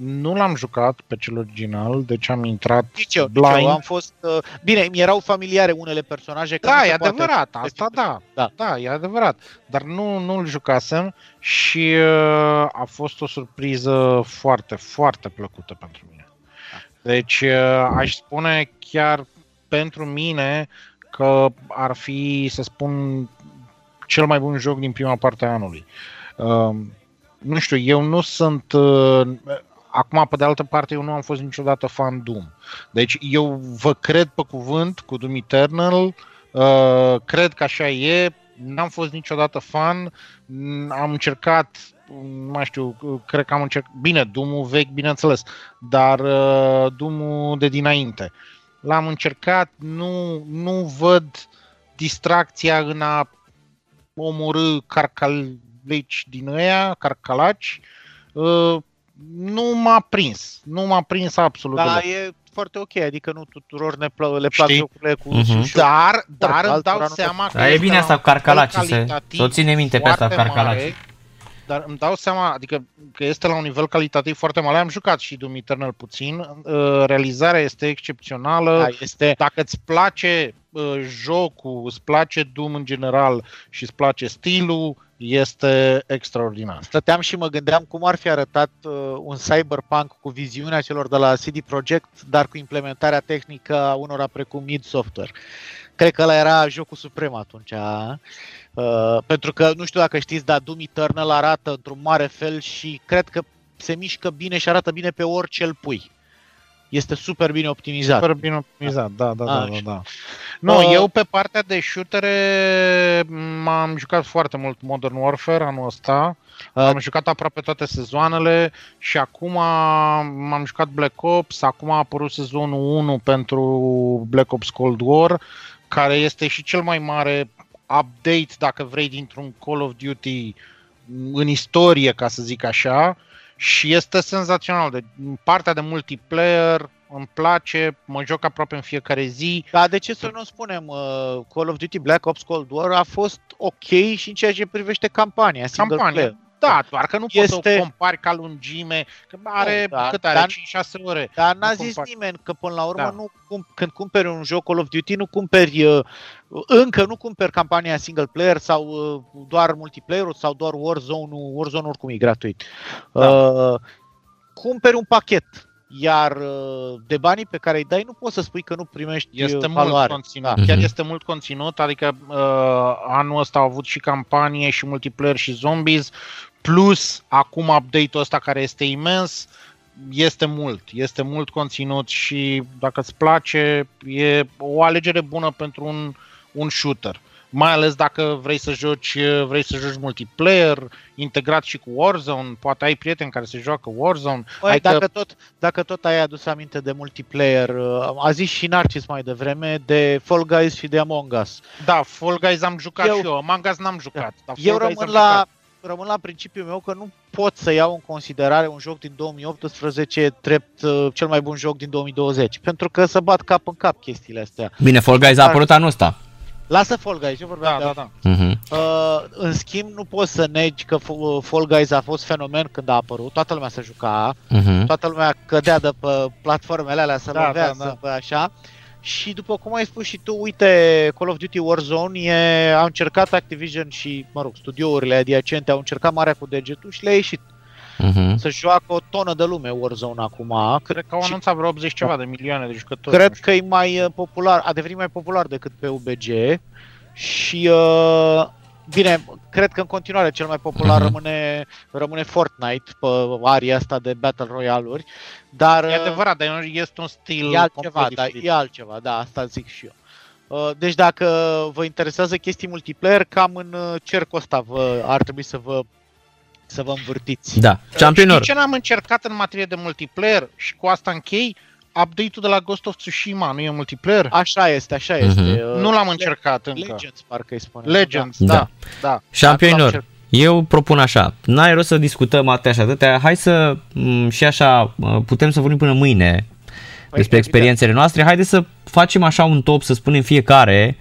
nu l-am jucat pe cel original, deci am intrat nici eu, blind. Nici eu, am fost... Uh, bine, mi erau familiare unele personaje. Da, e adevărat, poate... asta da, da. Da, e adevărat. Dar nu, nu-l jucasem și uh, a fost o surpriză foarte, foarte plăcută pentru mine. Deci uh, aș spune chiar pentru mine că ar fi, să spun, cel mai bun joc din prima parte a anului. Uh, nu știu, eu nu sunt uh, Acum, pe de altă parte, eu nu am fost niciodată fan Doom. Deci eu vă cred pe cuvânt cu Doom Eternal, uh, cred că așa e, n-am fost niciodată fan, am încercat, nu mai știu, cred că am încercat, bine, Doom-ul vechi, bineînțeles, dar uh, Doom-ul de dinainte. L-am încercat, nu, nu văd distracția în a omorâ carcalici din ăia, carcalaci. Uh, nu m-a prins. Nu m-a prins absolut Da, deloc. e foarte ok, adică nu tuturor ne plă, le plac jocurile cu uh-huh. Dar, dar îmi dau seama că da, e bine asta cu carcalaci, să, să o ține minte pe asta cu carcalaci. Dar îmi dau seama, adică că este la un nivel calitativ foarte mare. Am jucat și Doom Eternal puțin. Uh, realizarea este excepțională. Da, este... Dacă îți place uh, jocul, îți place Doom în general și îți place stilul, este extraordinar. Stăteam și mă gândeam cum ar fi arătat uh, un cyberpunk cu viziunea celor de la CD Projekt, dar cu implementarea tehnică a unora precum id Software. Cred că ăla era jocul suprem atunci. Uh, pentru că, nu știu dacă știți, dar Doom Eternal arată într-un mare fel și cred că se mișcă bine și arată bine pe orice îl pui este super bine optimizat. Super bine optimizat, da, da, da, da. da. Nu, uh, eu pe partea de shootere m-am jucat foarte mult Modern Warfare anul ăsta. Uh, am jucat aproape toate sezoanele și acum m-am jucat Black Ops, acum a apărut sezonul 1 pentru Black Ops Cold War, care este și cel mai mare update, dacă vrei, dintr-un Call of Duty în istorie, ca să zic așa și este senzațional. De partea de multiplayer îmi place, mă joc aproape în fiecare zi. Dar de ce să nu spunem, uh, Call of Duty Black Ops Cold War a fost ok și în ceea ce privește campania, single campania. player. Da, doar că nu este... poți să o compari ca lungime, că are, da, cât are, dar, 5-6 ore. Dar n-a zis compari. nimeni că până la urmă, da. nu, cum, când cumperi un joc Call of Duty, nu cumperi, uh, încă nu cumperi campania single player sau uh, doar multiplayer sau doar Warzone-ul, Warzone oricum e gratuit. Da. Uh, cumperi un pachet iar uh, de banii pe care îi dai nu poți să spui că nu primești Este valoare. mult conținut, da. chiar mhm. este mult conținut, adică uh, anul ăsta au avut și campanie și multiplayer și zombies, plus acum update-ul ăsta care este imens, este mult, este mult conținut și dacă îți place, e o alegere bună pentru un, un shooter. mai ales dacă vrei să joci, vrei să joci multiplayer, integrat și cu Warzone, poate ai prieteni care se joacă Warzone. Băi, dacă, că... tot, dacă tot ai adus aminte de multiplayer, uh, a zis și Narcis mai devreme de Fall Guys și de Among Us. Da, Fall Guys am jucat eu, și eu, Among Us n-am jucat. Dar eu rămân la, rămân la principiul meu că nu pot să iau în considerare un joc din 2018 drept uh, cel mai bun joc din 2020, pentru că să bat cap în cap chestiile astea. Bine, Fall Guys a apărut anul ăsta. Lasă Fall Guys, eu vorbeam da, de da, da. Uh-huh. Uh, în schimb, nu poți să negi că Fall Guys a fost fenomen când a apărut, toată lumea se juca, uh-huh. toată lumea cădea de pe platformele alea să da, lovească, da, da. așa. Și după cum ai spus și tu, uite, Call of Duty Warzone e, au încercat Activision și, mă rog, studiourile adiacente au încercat marea cu degetul și le-a ieșit. Uh-huh. Să joacă o tonă de lume Warzone acum. Cred că au anunțat vreo 80 ceva de milioane de jucători. Cred că e mai uh, popular, a devenit mai popular decât pe UBG și uh, Bine, cred că în continuare cel mai popular uh-huh. rămâne, rămâne Fortnite pe aria asta de Battle Royale-uri, dar... E adevărat, dar este un stil e altceva, da, e altceva, da, asta zic și eu. Uh, deci dacă vă interesează chestii multiplayer, cam în uh, cercul ăsta vă, ar trebui să vă să vă învârtiți. Da, Championor. Știi ce n-am încercat în materie de multiplayer și cu asta închei? Update-ul de la Ghost of Tsushima, nu e multiplayer? Așa este, așa mhm. este. Uh-huh. Nu l-am încercat încă. Legends, parcă îi spune. Legends, da. da. da. Championor, eu propun așa, n-ai rost să discutăm atâtea și atâtea, hai să m- și așa, putem să vorbim până mâine păi, despre experiențele noastre, haide să facem așa un top, să spunem fiecare,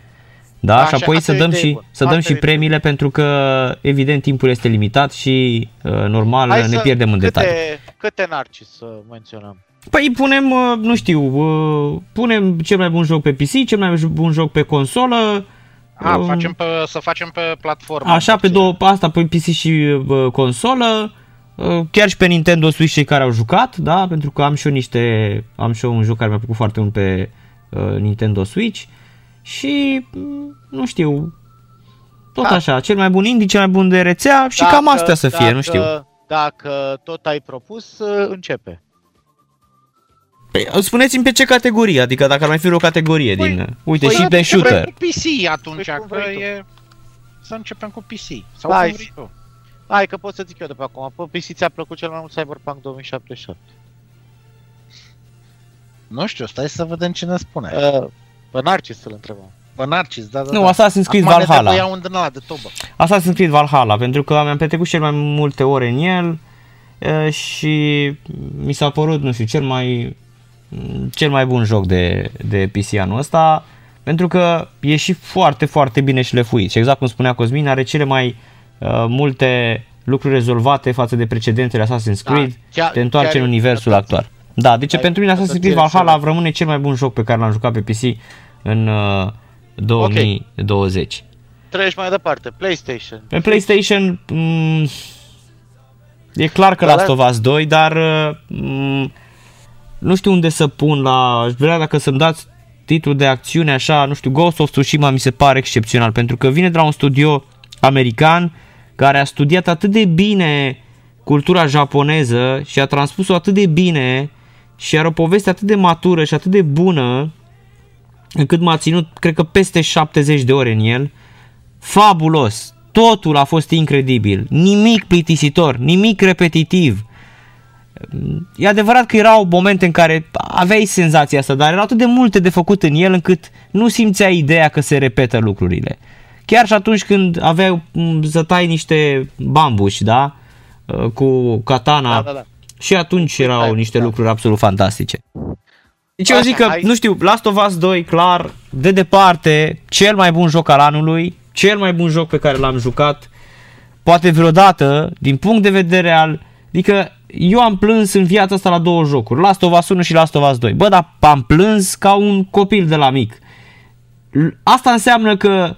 da, da și apoi să dăm și, să dăm și premiile bun. pentru că evident timpul este limitat și uh, normal Hai ne pierdem în detalii. Câte, câte narcis să menționăm? Păi punem, uh, nu știu, uh, punem cel mai bun joc pe PC, cel mai bun joc pe consolă. A, uh, facem pe, să facem pe platformă. Așa, pe două, asta pe PC și consolă. Chiar și pe Nintendo Switch cei care au jucat, da, pentru că am și eu niște, am și eu un joc care mi-a plăcut foarte mult pe uh, Nintendo Switch și mm, nu știu, tot da. așa, cel mai bun indie, cel mai bun de rețea și dacă, cam astea să fie, dacă, nu știu. Dacă tot ai propus, începe. Păi, spuneți-mi pe ce categorie, adică dacă ar mai fi o categorie păi, din... Uite, păi, și de shooter. Cu PC atunci, păi, că e... Să începem cu PC. Sau Hai, vrei tu. Hai că pot să zic eu de pe acum. Pe PC ți-a plăcut cel mai mult Cyberpunk 2077? Nu știu, stai să vedem ce ne spune. Uh, pe Narcis să-l întrebăm. Pe Narcis, da, da. Nu, da. Assassin's Creed Acum Valhalla. Acum un de tobă. Assassin's Creed Valhalla, pentru că mi-am petrecut cel mai multe ore în el și mi s-a părut, nu știu, cel mai cel mai bun joc de, de PC anul ăsta, pentru că e și foarte, foarte bine șlefuit. Și exact cum spunea Cosmin, are cele mai uh, multe lucruri rezolvate față de precedentele Assassin's da, Creed, da, chiar, te întoarce în universul actual. Da, deci Ai, pentru mine Assassin's Creed Valhalla rămâne cel mai bun joc pe care l-am jucat pe PC în uh, 2020. Okay. Treci mai departe, PlayStation. Pe PlayStation m- mm, e clar că Last of Us 2, dar uh, m- nu știu unde să pun la, aș vrea dacă să-mi dați titlul de acțiune așa, nu știu, Ghost of Tsushima mi se pare excepțional pentru că vine de la un studio american care a studiat atât de bine cultura japoneză și a transpus-o atât de bine și are o poveste atât de matură și atât de bună încât m-a ținut, cred că peste 70 de ore în el. Fabulos! Totul a fost incredibil. Nimic plictisitor, nimic repetitiv. E adevărat că erau momente în care aveai senzația asta, dar erau atât de multe de făcut în el încât nu simțeai ideea că se repetă lucrurile. Chiar și atunci când aveai să tai niște bambuși, da? Uh, cu katana. Da, da, da. Și atunci erau niște da. lucruri absolut fantastice. Deci eu zic că, nu știu, Last of Us 2, clar, de departe, cel mai bun joc al anului, cel mai bun joc pe care l-am jucat, poate vreodată, din punct de vedere al... Adică eu am plâns în viața asta la două jocuri, Last of Us 1 și Last of Us 2. Bă, dar am plâns ca un copil de la mic. Asta înseamnă că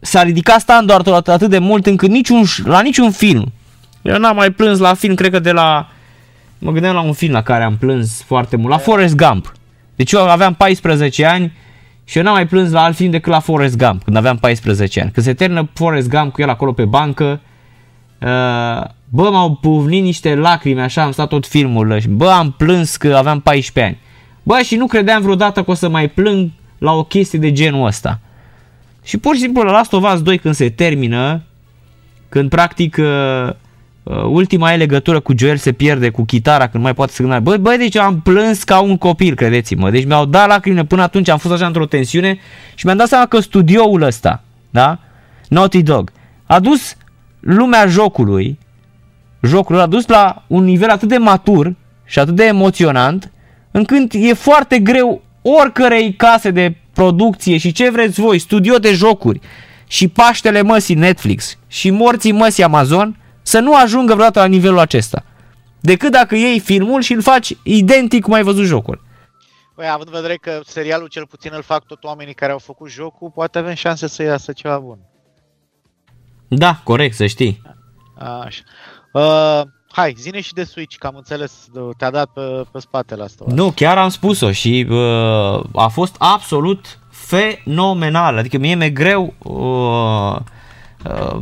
s-a ridicat standardul atât de mult încât niciun, la niciun film. Eu n-am mai plâns la film, cred că de la... Mă gândeam la un film la care am plâns foarte mult, la Forrest Gump. Deci eu aveam 14 ani și eu n-am mai plâns la alt film decât la Forrest Gump, când aveam 14 ani. Când se termină Forrest Gump cu el acolo pe bancă, uh, Bă, m-au puvnit niște lacrimi, așa, am stat tot filmul și bă, am plâns că aveam 14 ani. Bă, și nu credeam vreodată că o să mai plâng la o chestie de genul ăsta. Și pur și simplu la Last of Us 2 când se termină, când practic uh, uh, ultima e legătură cu Joel se pierde cu chitara când nu mai poate să gândească. Băi, băi, deci am plâns ca un copil, credeți-mă. Deci mi-au dat lacrimile până atunci, am fost așa într-o tensiune și mi-am dat seama că studioul ăsta, da? Naughty Dog, a dus lumea jocului, jocul a dus la un nivel atât de matur și atât de emoționant, încât e foarte greu oricărei case de producție și ce vreți voi, studio de jocuri și Paștele măsii Netflix și morții măsii Amazon să nu ajungă vreodată la nivelul acesta. Decât dacă iei filmul și îl faci identic cum ai văzut jocul. Păi, având în vedere că serialul cel puțin îl fac tot oamenii care au făcut jocul, poate avem șanse să iasă ceva bun. Da, corect, să știi. Așa. Uh, hai, zine și de Switch, că am înțeles, te-a dat pe, pe spatele asta. Nu, chiar am spus-o și uh, a fost absolut fenomenal. Adică mie mi-e greu, uh, uh,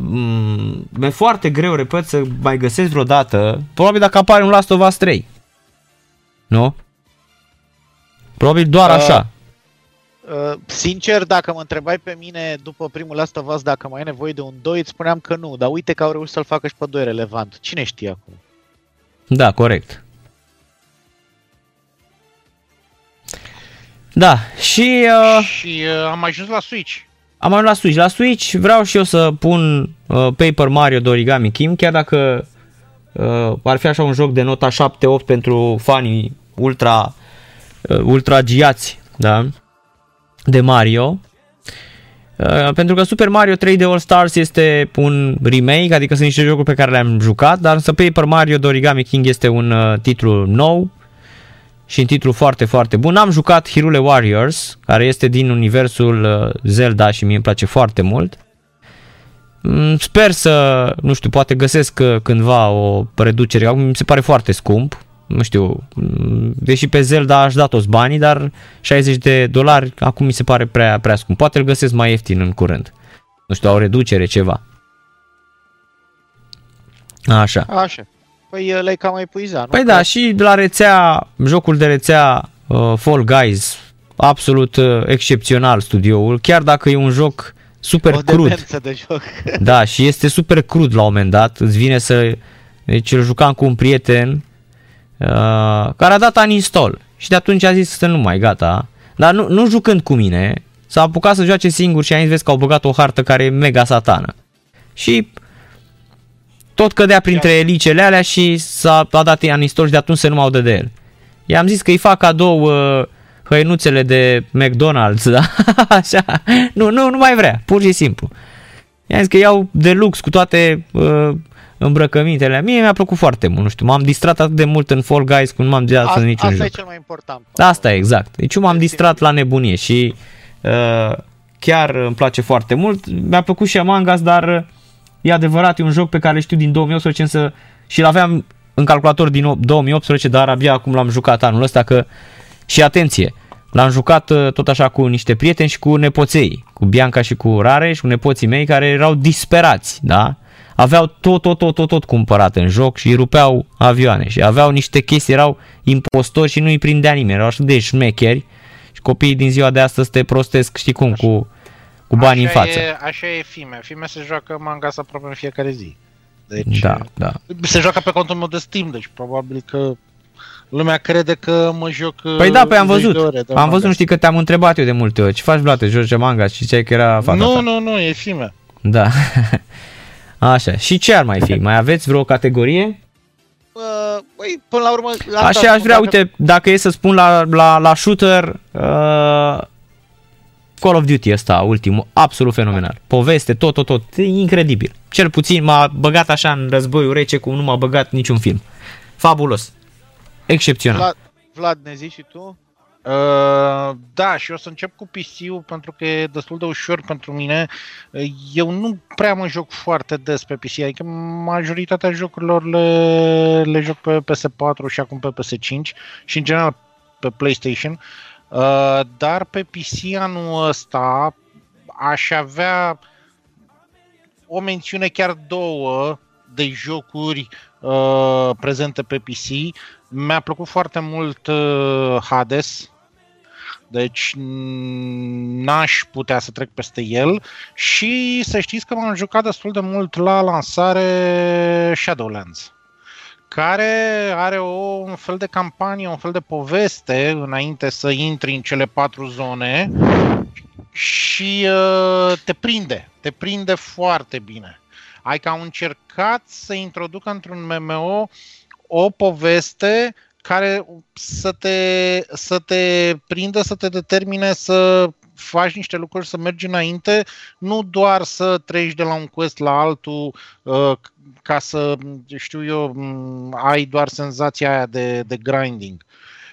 mi-e foarte greu, repet, să mai găsesc vreodată, probabil dacă apare un Last of Us 3. Nu? Probabil doar uh, așa. Uh, sincer, dacă mă întrebai pe mine după primul Last of Us dacă mai e nevoie de un 2, îți spuneam că nu, dar uite că au reușit să-l facă și pe 2 relevant. Cine știe acum? Da, corect. Da, și... Uh, și uh, am ajuns la Switch. Am ajuns la Switch. La Switch vreau și eu să pun uh, Paper Mario de Origami Kim, chiar dacă uh, ar fi așa un joc de nota 7-8 pentru fanii ultra, uh, ultra giați, da? De Mario. Uh, pentru că Super Mario 3D All Stars este un remake, adică sunt niște jocuri pe care le-am jucat, dar însă Paper Mario de Origami King este un uh, titlu nou și un titlu foarte, foarte bun. Am jucat Hirule Warriors, care este din universul uh, Zelda și mie îmi place foarte mult. Mm, sper să, nu știu, poate găsesc uh, cândva o reducere, mi se pare foarte scump, nu știu, deși pe Zelda aș da toți banii, dar 60 de dolari acum mi se pare prea, prea scump. Poate îl găsesc mai ieftin în curând. Nu știu, o reducere, ceva. Așa. Așa. Păi le-ai cam epuizat, nu? Păi da, și de la rețea, jocul de rețea uh, Fall Guys, absolut uh, excepțional studioul, chiar dacă e un joc super o crud. de joc. Da, și este super crud la un moment dat, îți vine să... Deci îl jucam cu un prieten Uh, care a dat uninstall și de atunci a zis să nu mai, gata. Dar nu, nu jucând cu mine, s-a apucat să joace singur și a zis vezi că au băgat o hartă care e mega satană. Și tot cădea printre elicele alea și s-a a dat uninstall și de atunci se nu mai audă de el. I-am zis că îi fac cadou uh, hăinuțele de McDonald's, da? Așa. Nu, nu, nu mai vrea, pur și simplu. I-am zis că iau de lux cu toate uh, îmbrăcămintele. Mie mi-a plăcut foarte mult, nu știu, m-am distrat atât de mult în Fall Guys cum nu m-am distrat în niciun asta joc. Asta e cel mai important. Asta e, exact. Deci eu m-am distrat la nebunie și uh, chiar îmi place foarte mult. Mi-a plăcut și Among Us, dar e adevărat, e un joc pe care știu din 2018 însă și l-aveam în calculator din 2018, dar abia acum l-am jucat anul ăsta că și atenție, L-am jucat uh, tot așa cu niște prieteni și cu nepoței, cu Bianca și cu Rareș și cu nepoții mei care erau disperați, da? Aveau tot, tot, tot, tot, tot cumpărat în joc și rupeau avioane și aveau niște chestii, erau impostori și nu îi prindea nimeni, erau așa de șmecheri și copiii din ziua de astăzi te prostesc, știi cum, așa. cu, cu banii așa în față. E, așa e Fime. Fime se joacă manga să aproape în fiecare zi. Deci, da, da. Se joacă pe contul meu de Steam, deci probabil că lumea crede că mă joc Păi da, pe am văzut. Ore, am manga. văzut, nu știi că te-am întrebat eu de multe ori. Ce faci, blate, joci manga și ziceai că era fata Nu, ta. nu, nu, e Fime. Da. Așa. Și ce ar mai fi? Mai aveți vreo categorie? Uh, băi, până la urmă... La Așa aș vrea, dacă... uite, dacă e să spun la, la, la shooter, uh, Call of Duty ăsta, ultimul, absolut fenomenal. Poveste, tot, tot, tot, e incredibil. Cel puțin m-a băgat așa în războiul rece cum nu m-a băgat niciun film. Fabulos. Excepțional. Vlad, Vlad ne zici și tu? Uh, da, și o să încep cu PC-ul pentru că e destul de ușor pentru mine. Eu nu prea mă joc foarte des pe PC, adică majoritatea jocurilor le, le joc pe PS4 și acum pe PS5 și în general pe PlayStation. Uh, dar pe PC anul ăsta aș avea o mențiune, chiar două, de jocuri uh, prezente pe PC. Mi-a plăcut foarte mult uh, Hades, Deci n-aș putea să trec peste el și să știți că m-am jucat destul de mult la lansare Shadowlands care are o, un fel de campanie, un fel de poveste înainte să intri în cele patru zone și uh, te prinde, te prinde foarte bine. Ai că au încercat să introducă într-un MMO o poveste care să te, să te prindă, să te determine să faci niște lucruri, să mergi înainte, nu doar să treci de la un quest la altul uh, ca să, știu eu, ai doar senzația aia de, de grinding.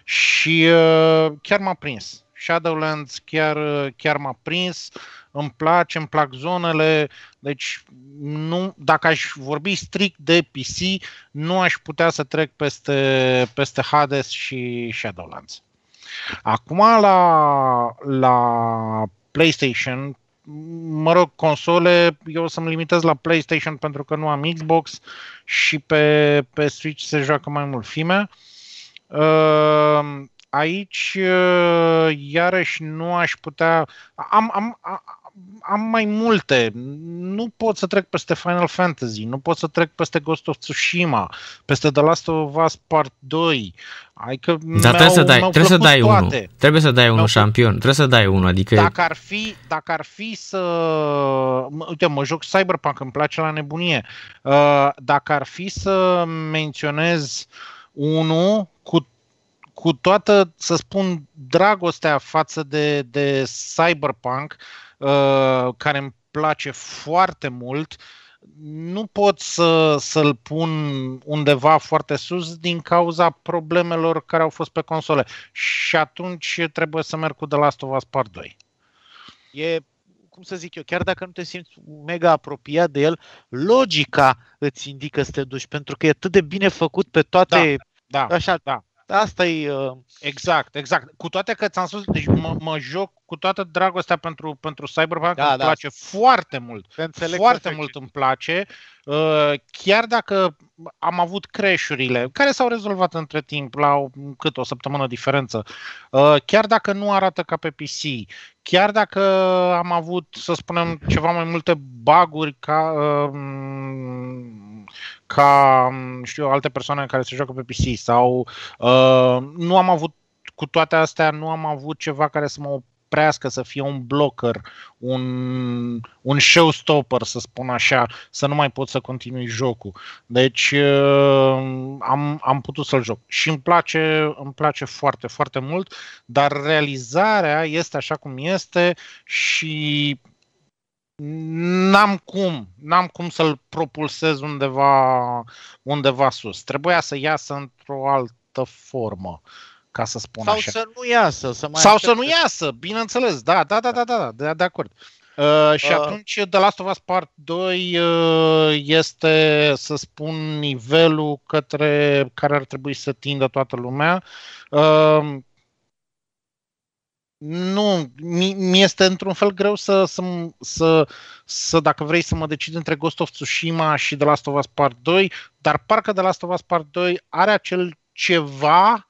Și uh, chiar m-a prins. Shadowlands chiar, chiar m-a prins, îmi place, îmi plac zonele, deci nu, dacă aș vorbi strict de PC, nu aș putea să trec peste, peste Hades și Shadowlands. Acum la, la PlayStation, mă rog, console, eu o să-mi limitez la PlayStation pentru că nu am Xbox și pe, pe Switch se joacă mai mult filme. Uh, aici, uh, iarăși, nu aș putea. Am, am, am mai multe. Nu pot să trec peste Final Fantasy, nu pot să trec peste Ghost of Tsushima, peste The Last of Us Part 2. Adică Dar trebuie să dai, trebuie să dai unul. Trebuie să dai unul șampion. Trebuie să dai unul, adică dacă ar fi, dacă ar fi să uite, mă joc Cyberpunk, îmi place la nebunie. Uh, dacă ar fi să menționez unul cu cu toată, să spun, dragostea față de, de Cyberpunk, uh, care îmi place foarte mult, nu pot să, să-l pun undeva foarte sus din cauza problemelor care au fost pe console. Și atunci trebuie să merg cu The Last of Us Part 2. E cum să zic eu, chiar dacă nu te simți mega apropiat de el, logica îți indică să te duci, pentru că e atât de bine făcut pe toate, da, da, așa, da. Asta e... Uh... Exact, exact. Cu toate că ți-am spus, deci mă, mă joc cu toată dragostea pentru, pentru Cyberpunk, da, îmi da. place foarte mult. Înțeleg foarte perfect. mult îmi place. Uh, chiar dacă am avut crash-urile, care s-au rezolvat între timp la o, cât o săptămână diferență, uh, chiar dacă nu arată ca pe PC, chiar dacă am avut, să spunem, ceva mai multe baguri ca, uh, ca știu, alte persoane care se joacă pe PC sau nu am avut cu toate astea nu am avut ceva care să mă oprească, să fie un blocker, un, un showstopper, să spun așa, să nu mai pot să continui jocul. Deci uh, am, am putut să-l joc. Și îmi place, îmi place foarte, foarte mult, dar realizarea este așa cum este și n-am cum, n-am cum să-l propulsez undeva, undeva sus. Trebuia să iasă într-o altă formă ca să spun Sau așa. să nu iasă. Să mai Sau să nu iasă, bineînțeles, da, da, da, da, da, de, de acord. Uh, și uh. atunci The Last of Us Part 2 uh, este, să spun, nivelul către care ar trebui să tindă toată lumea. Uh, nu, mi este într-un fel greu să, să, să, să, dacă vrei să mă decid între Ghost of Tsushima și The Last of Us Part 2, dar parcă The Last of Us Part 2 are acel ceva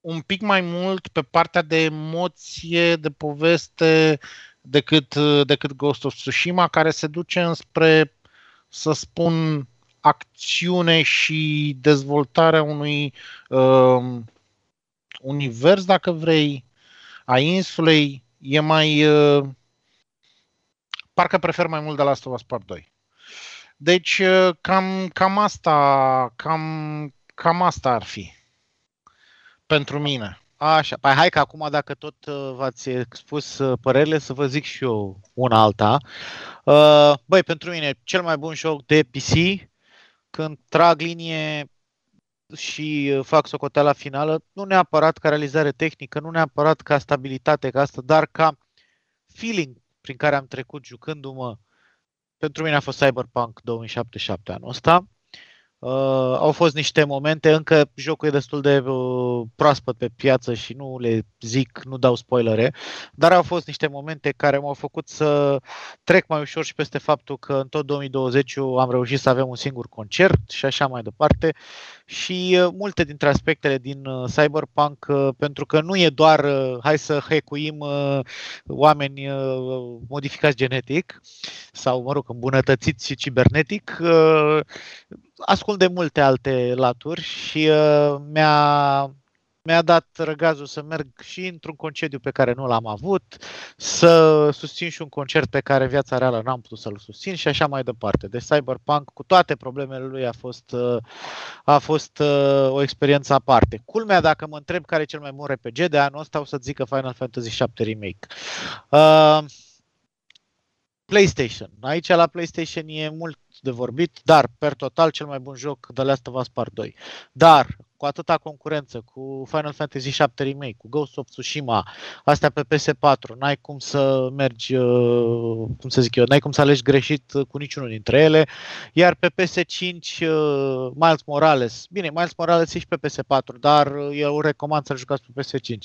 un pic mai mult pe partea de emoție, de poveste, decât, decât Ghost of Tsushima, care se duce înspre, să spun, acțiune și dezvoltarea unui uh, univers, dacă vrei, a insulei, e mai... Uh, parcă prefer mai mult de Last of Us Part 2. Deci, uh, cam, cam asta, cam, cam asta ar fi pentru mine. Așa, păi hai că acum dacă tot uh, v-ați expus uh, părerile, să vă zic și eu una alta. Uh, băi, pentru mine, cel mai bun joc de PC, când trag linie și fac socoteala finală, nu neapărat ca realizare tehnică, nu neapărat ca stabilitate ca asta, dar ca feeling prin care am trecut jucându-mă. Pentru mine a fost Cyberpunk 2077 anul ăsta. Uh, au fost niște momente, încă jocul e destul de uh, proaspăt pe piață și nu le zic, nu dau spoilere, dar au fost niște momente care m-au făcut să trec mai ușor și peste faptul că în tot 2020 am reușit să avem un singur concert și așa mai departe. Și uh, multe dintre aspectele din uh, Cyberpunk, uh, pentru că nu e doar uh, hai să hecuim uh, oameni uh, modificați genetic sau, mă rog, îmbunătățiți și cibernetic, uh, ascult de multe alte laturi și uh, mi-a, mi-a dat răgazul să merg și într-un concediu pe care nu l-am avut, să susțin și un concert pe care viața reală n-am putut să-l susțin și așa mai departe. Deci Cyberpunk, cu toate problemele lui, a fost, uh, a fost uh, o experiență aparte. Culmea, dacă mă întreb care e cel mai bun RPG de anul ăsta, o să zic că Final Fantasy VII Remake. Uh, PlayStation. Aici la PlayStation e mult de vorbit, dar per total cel mai bun joc The Last of Us Part 2. Dar cu atâta concurență, cu Final Fantasy VII Remake, cu Ghost of Tsushima, astea pe PS4, n-ai cum să mergi, uh, cum să zic eu, n-ai cum să alegi greșit cu niciunul dintre ele, iar pe PS5 uh, Miles Morales, bine, Miles Morales e și pe PS4, dar uh, eu recomand să-l jucați pe PS5.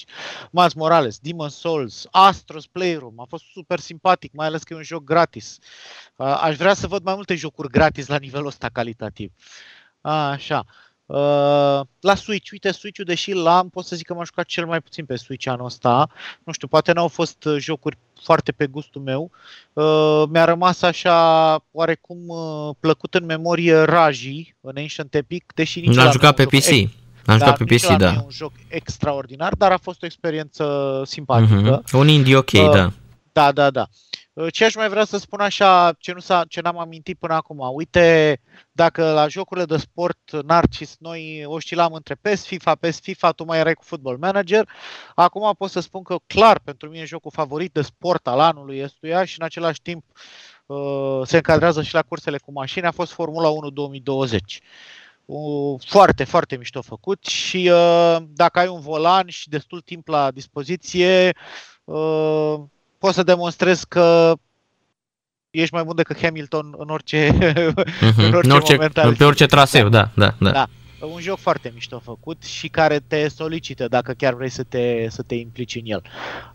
Miles Morales, Demon Souls, Astros Playroom, a fost super simpatic, mai ales că e un joc gratis. Aș vrea să văd mai multe jocuri gratis la nivelul ăsta calitativ. Așa. Uh, la Switch, uite, Switch-ul, deși l-am, pot să zic că m-am jucat cel mai puțin pe Switch anul ăsta. Nu știu, poate n-au fost uh, jocuri foarte pe gustul meu. Uh, mi-a rămas așa oarecum uh, plăcut în memorie Raji în Ancient Epic, deși nici L-am jucat pe PC. Ex- L-am jucat pe PC, da. E un joc extraordinar, dar a fost o experiență simpatică. Uh-huh. Un indie ok, uh, da. Da, da, da. Uh, ce aș mai vrea să spun așa, ce, nu s-a, ce n-am amintit până acum, uite, dacă la jocurile de sport Narcis noi oscilam între PES, FIFA, PES, FIFA, tu mai erai cu Football Manager, acum pot să spun că clar pentru mine jocul favorit de sport al anului este și în același timp uh, se încadrează și la cursele cu mașini, a fost Formula 1 2020 foarte, foarte mișto făcut și uh, dacă ai un volan și destul timp la dispoziție, uh, poți să demonstrezi că ești mai bun decât Hamilton în orice, mm-hmm. în orice, în orice moment. Pe orice traseu, da, da, da. da. Un joc foarte mișto făcut și care te solicită dacă chiar vrei să te, să te implici în el.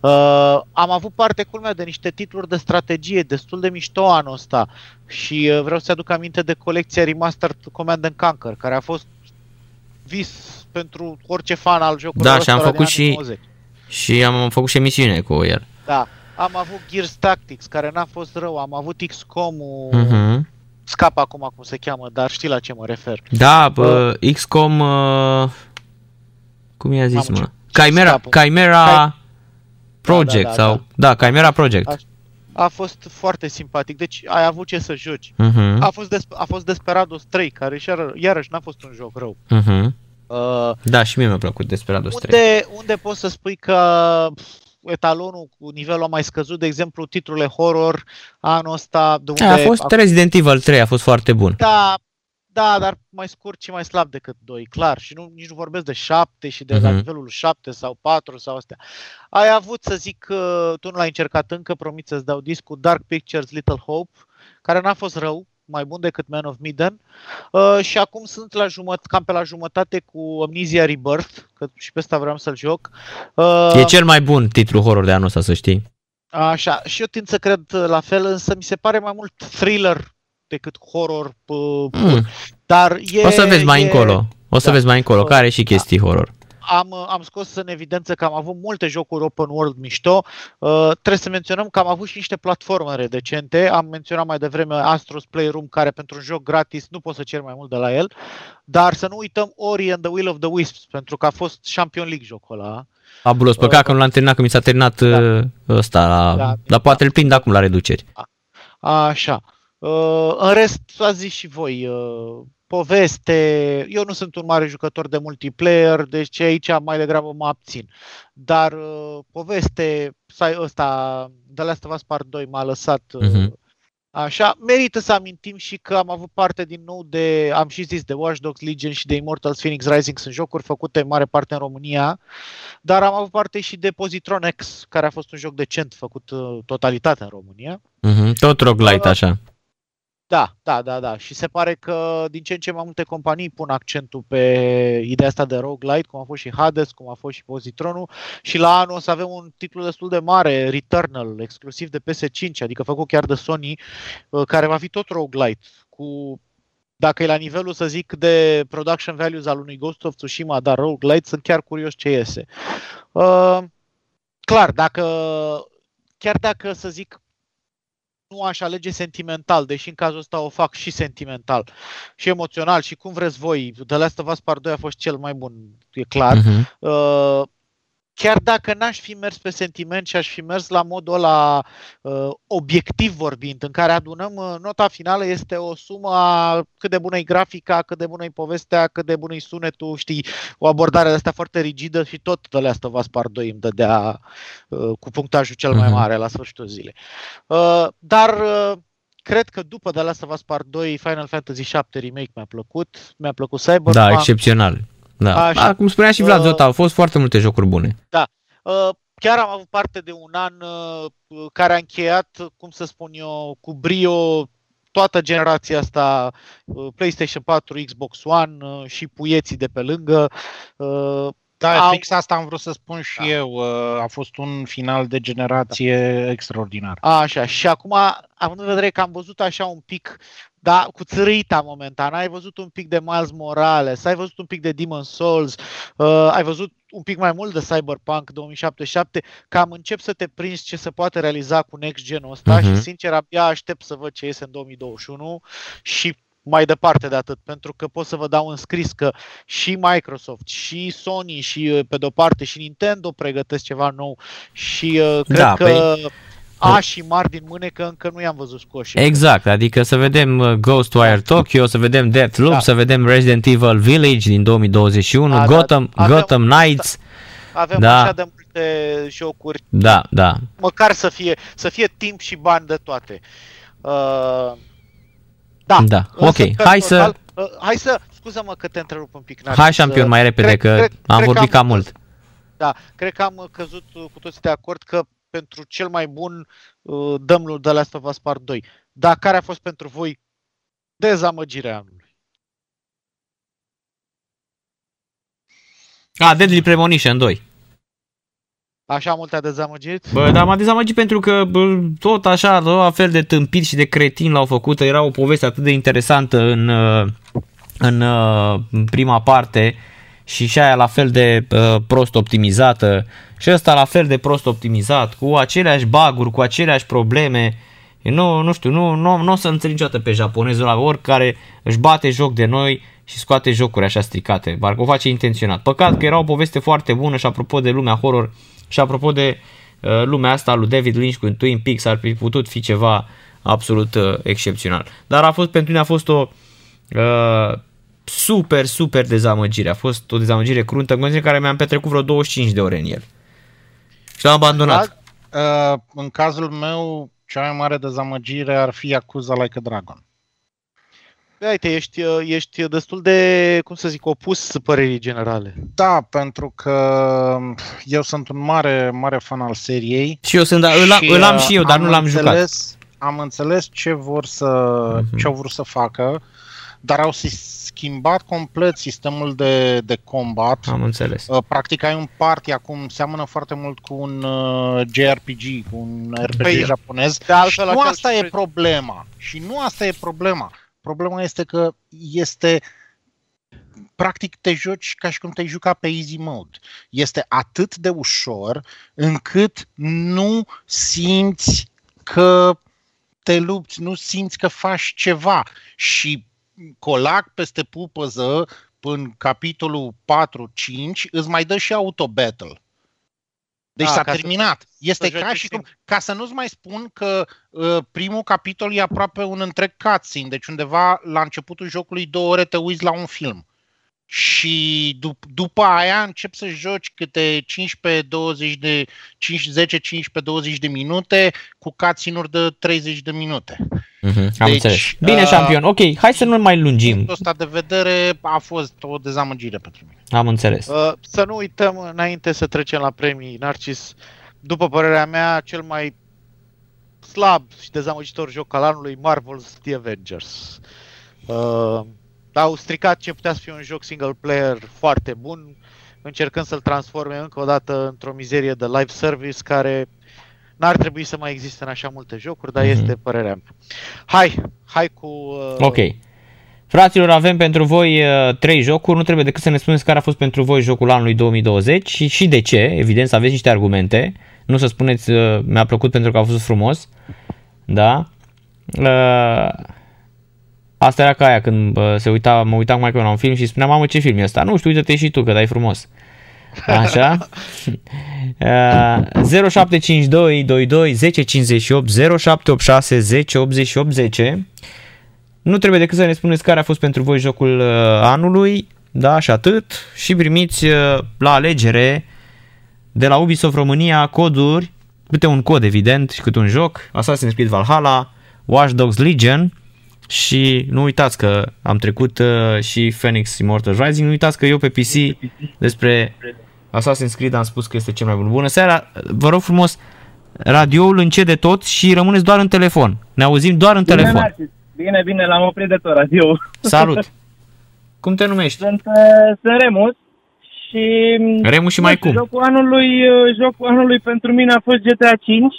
Uh, am avut parte culmea de niște titluri de strategie destul de mișto anul ăsta și uh, vreau să aduc aminte de colecția Remastered Command and Conquer, care a fost vis pentru orice fan al jocului. Da, și am făcut și, și am făcut și emisiune cu el. Da, am avut Gears Tactics, care n-a fost rău, am avut XCOM-ul, uh-huh. scap acum cum se cheamă, dar știi la ce mă refer. Da, bă, XCOM, uh, cum i-a zis, mă? Chimera, Chimera Project da, da, da, sau, da. da, Chimera Project. A, a fost foarte simpatic, deci ai avut ce să joci. Uh-huh. A, fost des, a fost Desperados 3, care iar, iarăși n-a fost un joc rău. Uh-huh. Uh, da, și mie mi-a plăcut Desperados unde, 3. Unde poți să spui că etalonul cu nivelul mai scăzut, de exemplu, titlurile horror anul ăsta. De unde a fost a... Resident Evil 3, a fost foarte bun. Da, da, dar mai scurt și mai slab decât 2, clar. Și nu, nici nu vorbesc de 7 și de uh-huh. la mhm. nivelul 7 sau 4 sau astea. Ai avut, să zic, tu nu l-ai încercat încă, promit să-ți dau discul Dark Pictures Little Hope, care n-a fost rău, mai bun decât Man of Medan. Uh, și acum sunt la jumătate, cam pe la jumătate cu Amnesia Rebirth, că și pe ăsta vreau să-l joc. Uh, e cel mai bun titlu horror de anul ăsta, să știi. Așa, și eu tind să cred la fel, însă mi se pare mai mult thriller decât horror uh, mm. Dar e, o să vezi mai e, încolo. O să da, vezi mai încolo, care are și chestii da. horror am, am scos în evidență că am avut multe jocuri open world mișto. Uh, trebuie să menționăm că am avut și niște platforme decente. Am menționat mai devreme Astros Playroom, care pentru un joc gratis nu poți să ceri mai mult de la el. Dar să nu uităm Ori and the Will of the Wisps, pentru că a fost Champion League jocul ăla. Abulos, păcat uh, că nu l-am terminat, că mi s-a terminat da. Uh, ăsta, la, da, dar poate da. îl prind acum la reduceri. A, așa. Uh, în rest, ați zis și voi, uh, poveste, eu nu sunt un mare jucător de multiplayer, deci aici mai degrabă mă abțin. Dar uh, poveste, ăsta, The Last of Us Part 2 m-a lăsat uh-huh. Așa, merită să amintim și că am avut parte din nou de, am și zis, de Watch Dogs Legion și de Immortals Phoenix Rising, sunt jocuri făcute în mare parte în România, dar am avut parte și de Positron X, care a fost un joc decent făcut uh, totalitate în România. Uh-huh. Tot roguelite, uh, așa. Da, da, da, da. Și se pare că din ce în ce mai multe companii pun accentul pe ideea asta de roguelite, cum a fost și Hades, cum a fost și Positronul. Și la anul o să avem un titlu destul de mare, Returnal, exclusiv de PS5, adică făcut chiar de Sony, uh, care va fi tot roguelite, cu dacă e la nivelul, să zic, de production values al unui Ghost of Tsushima, dar roguelite, sunt chiar curios ce iese. Uh, clar, dacă chiar dacă, să zic, nu aș alege sentimental, deși în cazul ăsta o fac și sentimental și emoțional și cum vreți voi. The Last of Us Part 2 a fost cel mai bun, e clar. Uh-huh. Uh, chiar dacă n-aș fi mers pe sentiment și aș fi mers la modul ăla uh, obiectiv vorbind, în care adunăm uh, nota finală este o sumă a cât de bună e grafica, cât de bună e povestea, cât de bună e sunetul, știi, o abordare de asta foarte rigidă și tot de Last of Us Part 2 îmi dădea uh, cu punctajul cel mai mhm. mare la sfârșitul zilei. Uh, dar uh, cred că după The Last of Us Part 2, Final Fantasy 7 Remake mi-a plăcut, mi-a plăcut Cyberpunk. Da, excepțional. Da. Așa. A, cum spunea și Vlad Zota, au fost foarte multe jocuri bune. Da. Uh, chiar am avut parte de un an uh, care a încheiat, cum să spun eu, cu brio toată generația asta, uh, PlayStation 4, Xbox One și puieții de pe lângă. Da, au... fix asta am vrut să spun și da. eu. A fost un final de generație da. extraordinar. A, așa, și acum, având în vedere că am văzut așa un pic da, cu țărâita momentan. Ai văzut un pic de Miles Morales, ai văzut un pic de Demon Souls, uh, ai văzut un pic mai mult de Cyberpunk 2077, cam încep să te prinzi ce se poate realiza cu Next Gen-ul ăsta uh-huh. și sincer abia aștept să văd ce iese în 2021 și mai departe de atât, pentru că pot să vă dau în scris că și Microsoft, și Sony, și uh, pe de-o parte și Nintendo pregătesc ceva nou și uh, cred da, că... Păi a și mari din mânecă încă nu i-am văzut scoși. Exact, adică să vedem uh, Ghostwire Tokyo, să vedem Deathloop, da. să vedem Resident Evil Village din 2021, da, Gotham, da, Gotham avem, Knights. Da, avem da. așa de multe jocuri. Da, da. Măcar să fie, să fie timp și bani de toate. Uh, da. da. Ok, hai să... Uh, hai să... Scuză-mă că te întrerup un pic. Hai, șampion, mai repede, cred, că cred, am cred vorbit cam mult. Da, cred că am căzut cu toți de acord că pentru cel mai bun uh, dăm lui The Last of Us Part 2. Dar care a fost pentru voi dezamăgirea anului? A, Deadly Premonition 2. Așa mult a dezamăgit? Bă, dar m-a dezamăgit pentru că bă, tot așa, la fel de tâmpit și de cretin l-au făcut. Era o poveste atât de interesantă în, uh, în, uh, în prima parte și și aia la fel de uh, prost optimizată și ăsta la fel de prost optimizat, cu aceleași baguri, cu aceleași probleme. Nu, nu știu, nu, nu, nu o să înțeleg niciodată pe japonezul la oricare își bate joc de noi și scoate jocuri așa stricate, parcă o face intenționat. Păcat că era o poveste foarte bună și apropo de lumea horror și apropo de uh, lumea asta lui David Lynch cu Twin Peaks ar fi putut fi ceva absolut uh, excepțional. Dar a fost pentru mine a fost o uh, super, super dezamăgire. A fost o dezamăgire cruntă, în care mi-am petrecut vreo 25 de ore în el. Și l-am abandonat. Uh, în cazul meu, cea mai mare dezamăgire ar fi Acuza Like a Dragon. Uite, ești, uh, ești destul de, cum să zic, opus părerii generale. Da, pentru că eu sunt un mare, mare fan al seriei. Și eu sunt, da, îl, am, îl am și eu, dar nu l-am înțeles, jucat. Am înțeles ce vor să, uh-huh. ce au vrut să facă dar au schimbat complet sistemul de, de combat. Am înțeles. Uh, practic ai un party acum, seamănă foarte mult cu un uh, JRPG, cu un RPG păi, japonez. De altfel, și nu asta e problema. Și nu asta e problema. Problema este că este practic te joci ca și cum te-ai juca pe easy mode. Este atât de ușor încât nu simți că te lupți, nu simți că faci ceva și colac peste pupăză în capitolul 4-5 îți mai dă și auto-battle. Deci A, s-a terminat. Să, este să ca și cum, ca să nu-ți mai spun că uh, primul capitol e aproape un întreg cutscene, deci undeva la începutul jocului două ore te uiți la un film și dup- după aia încep să joci câte 15-20 de 10, 15-20 de minute cu cutscene de 30 de minute. Mm-hmm, am deci, înțeles. Bine, uh, șampion. Ok, hai să nu mai lungim. Din ăsta de vedere a fost o dezamăgire pentru mine. Am înțeles. Uh, să nu uităm, înainte să trecem la premii, Narcis, după părerea mea, cel mai slab și dezamăgitor joc al anului Marvel's The Avengers. Uh, au stricat ce putea să fie un joc single player foarte bun, încercând să-l transforme încă o dată într-o mizerie de live service care n-ar trebui să mai existe în așa multe jocuri, dar mm-hmm. este părerea mea. Hai, hai cu... Uh... Ok. Fraților, avem pentru voi uh, trei jocuri, nu trebuie decât să ne spuneți care a fost pentru voi jocul anului 2020 și, și de ce, evident să aveți niște argumente, nu să spuneți uh, mi-a plăcut pentru că a fost frumos, da? Uh, asta era ca aia când uh, se uita, mă uitam mai la un film și spuneam, mamă ce film e ăsta? Nu știu, uite-te și tu că dai frumos. Așa? Uh, 0752 22 10 58 0786 10 88 10 nu trebuie decât să ne spuneți care a fost pentru voi jocul uh, anului, da, și atât. Și primiți uh, la alegere de la Ubisoft România coduri, câte un cod evident și câte un joc, Assassin's Creed Valhalla, Watch Dogs Legion și nu uitați că am trecut uh, și Phoenix Immortal Rising, nu uitați că eu pe PC despre Assassin's Creed am spus că este cel mai bun. Bună seara, vă rog frumos, radioul încede tot și rămâneți doar în telefon. Ne auzim doar în telefon. Bine, Bine, bine, l-am oprit de tot radio. Salut! Cum te numești? Sunt, uh, sunt Remus și... Remus și mai cum? Jocul anului, uh, jocul anului pentru mine a fost GTA 5.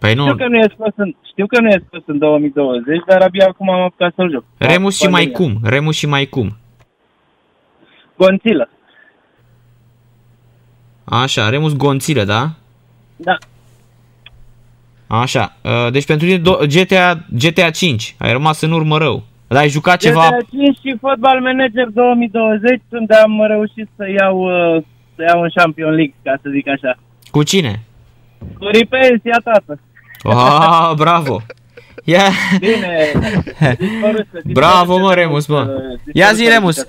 Păi nu. Știu că nu e scos în, știu că nu e scos în 2020, dar abia acum am apucat să-l joc. Remus și mai cum? Remus și mai cum? Gonțilă. Așa, Remus Gonțilă, da? Da. Așa, uh, deci pentru tine GTA, GTA 5, ai rămas în urmă rău. Dar ai jucat ceva... GTA 5 și Football Manager 2020, unde am reușit să iau, uh, să iau un Champion League, ca să zic așa. Cu cine? Cu Ripensia, tată. Ah, bravo! Ia. Bine, Bravo, mă, Remus, mă. Ia zi, Remus,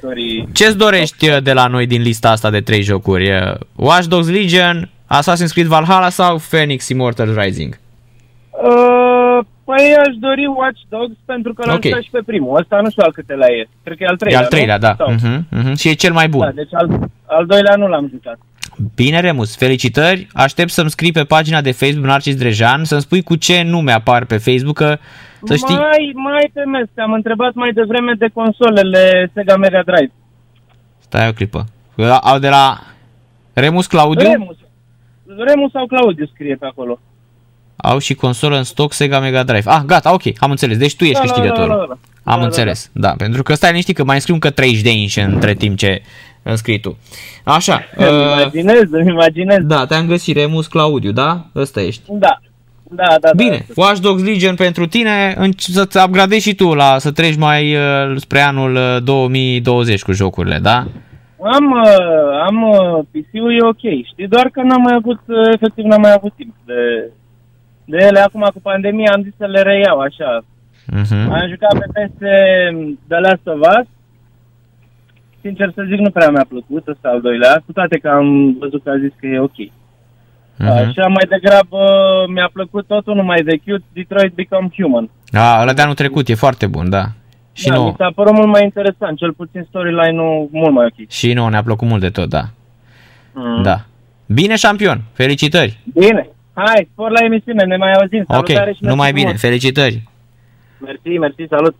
ce-ți dorești uh, de la noi din lista asta de trei jocuri? Watch Dogs Legion, Assassin's Creed Valhalla sau Phoenix Immortal Rising? Uh, păi aș dori Watch Dogs pentru că l-am okay. și pe primul. Ăsta nu știu al câtelea e. Cred că e al treilea, E al treilea, nu? da. Uh-huh, uh-huh. Și e cel mai bun. Da, deci al, al doilea nu l-am jucat. Bine, Remus, felicitări. Aștept să-mi scrii pe pagina de Facebook Narcis Drejan, să-mi spui cu ce nume apar pe Facebook, că să știi... Mai, mai temesc, am întrebat mai devreme de consolele Sega Mega Drive. Stai o clipă. Au de la Remus Claudiu? Remus. Remus sau Claudiu scrie pe acolo au și consolă în stoc Sega Mega Drive. Ah, gata, ok, am înțeles. Deci tu ești da, câștigătorul. Da, da, da, da. Am da, înțeles, da, da. da, pentru că stai liniștit că mai înscriu încă 30 de inși între timp ce înscrii tu. Așa. Îmi uh, imaginez, îmi imaginez. Da, te-am găsit, Remus Claudiu, da? Ăsta ești. Da. Da, da, Bine, da, Watch Dogs Legion pentru tine, să-ți upgradezi și tu la să treci mai uh, spre anul 2020 uh, cu jocurile, da? Am, uh, am uh, PC-ul e ok, știi, doar că n-am mai avut, uh, efectiv n-am mai avut timp de, de ele acum cu pandemia am zis să le reiau așa. Uh-huh. Am jucat pe PS The Last of Us. Sincer să zic, nu prea mi-a plăcut ăsta al doilea, cu toate că am văzut că a zis că e ok. Uh-huh. Așa mai degrabă mi-a plăcut totul numai vechiut, Detroit Become Human. A, ăla de anul trecut e foarte bun, da. Și da, nu... mi s-a părut mult mai interesant, cel puțin storyline-ul mult mai ok. Și nu, ne-a plăcut mult de tot, da. Mm. Da. Bine, șampion! Felicitări! Bine! Hai, spor la emisiune, ne mai auzim. Salutare ok, și numai bine, felicitări. Mersi, mersi, salut.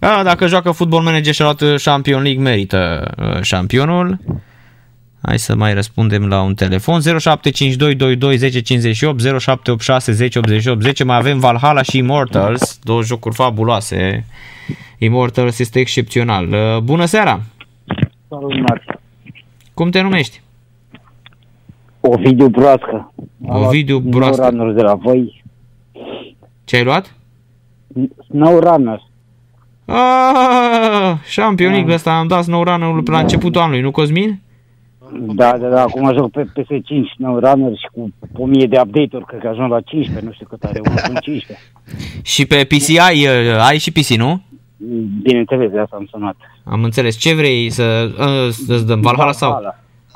A, dacă joacă Football Manager și a luat uh, Champion League, merită uh, șampionul. Hai să mai răspundem la un telefon 075222 1058 0786 1088 10 Mai avem Valhalla și Immortals Două jocuri fabuloase Immortals este excepțional uh, Bună seara! Salut, Cum te numești? Ovidiu Broască. Ovidiu Broască. Snow de la voi. Ce ai luat? Snow Runner. Ah, Champion da. ăsta am dat Snow Runner la da. începutul anului, nu Cosmin? Da, da, da, acum joc pe PS5 Snow Runner și cu 1000 de update-uri, cred că ajung la 15, nu știu cât are, 15. și pe PC ai, uh, ai și PC, nu? Bineînțeles, de asta am sunat. Am înțeles. Ce vrei să, uh, să dăm? Valhalla sau?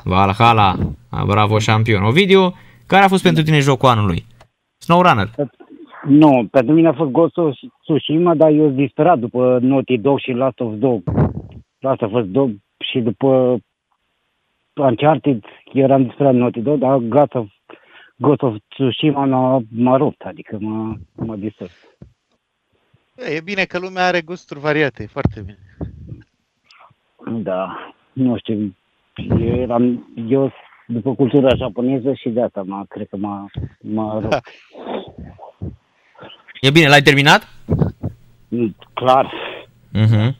Valhalla. Valhalla. Bravo, șampion. Ovidiu, care a fost pentru tine jocul anului? SnowRunner. Nu, pentru mine a fost Ghost of Tsushima, dar eu sunt disperat după Naughty Dog și Last of Dog. Last of Us Dog și după Uncharted, eram disperat Naughty Dog, dar Ghost of, Ghost of Tsushima m-a, m-a rupt, adică m-a, m-a distrus. E bine că lumea are gusturi variate, e foarte bine. Da, nu știu, eu eram, eu după cultura japoneză și de asta m-a, cred că m-a, m-a rupt. E bine, l-ai terminat? Clar. Mhm.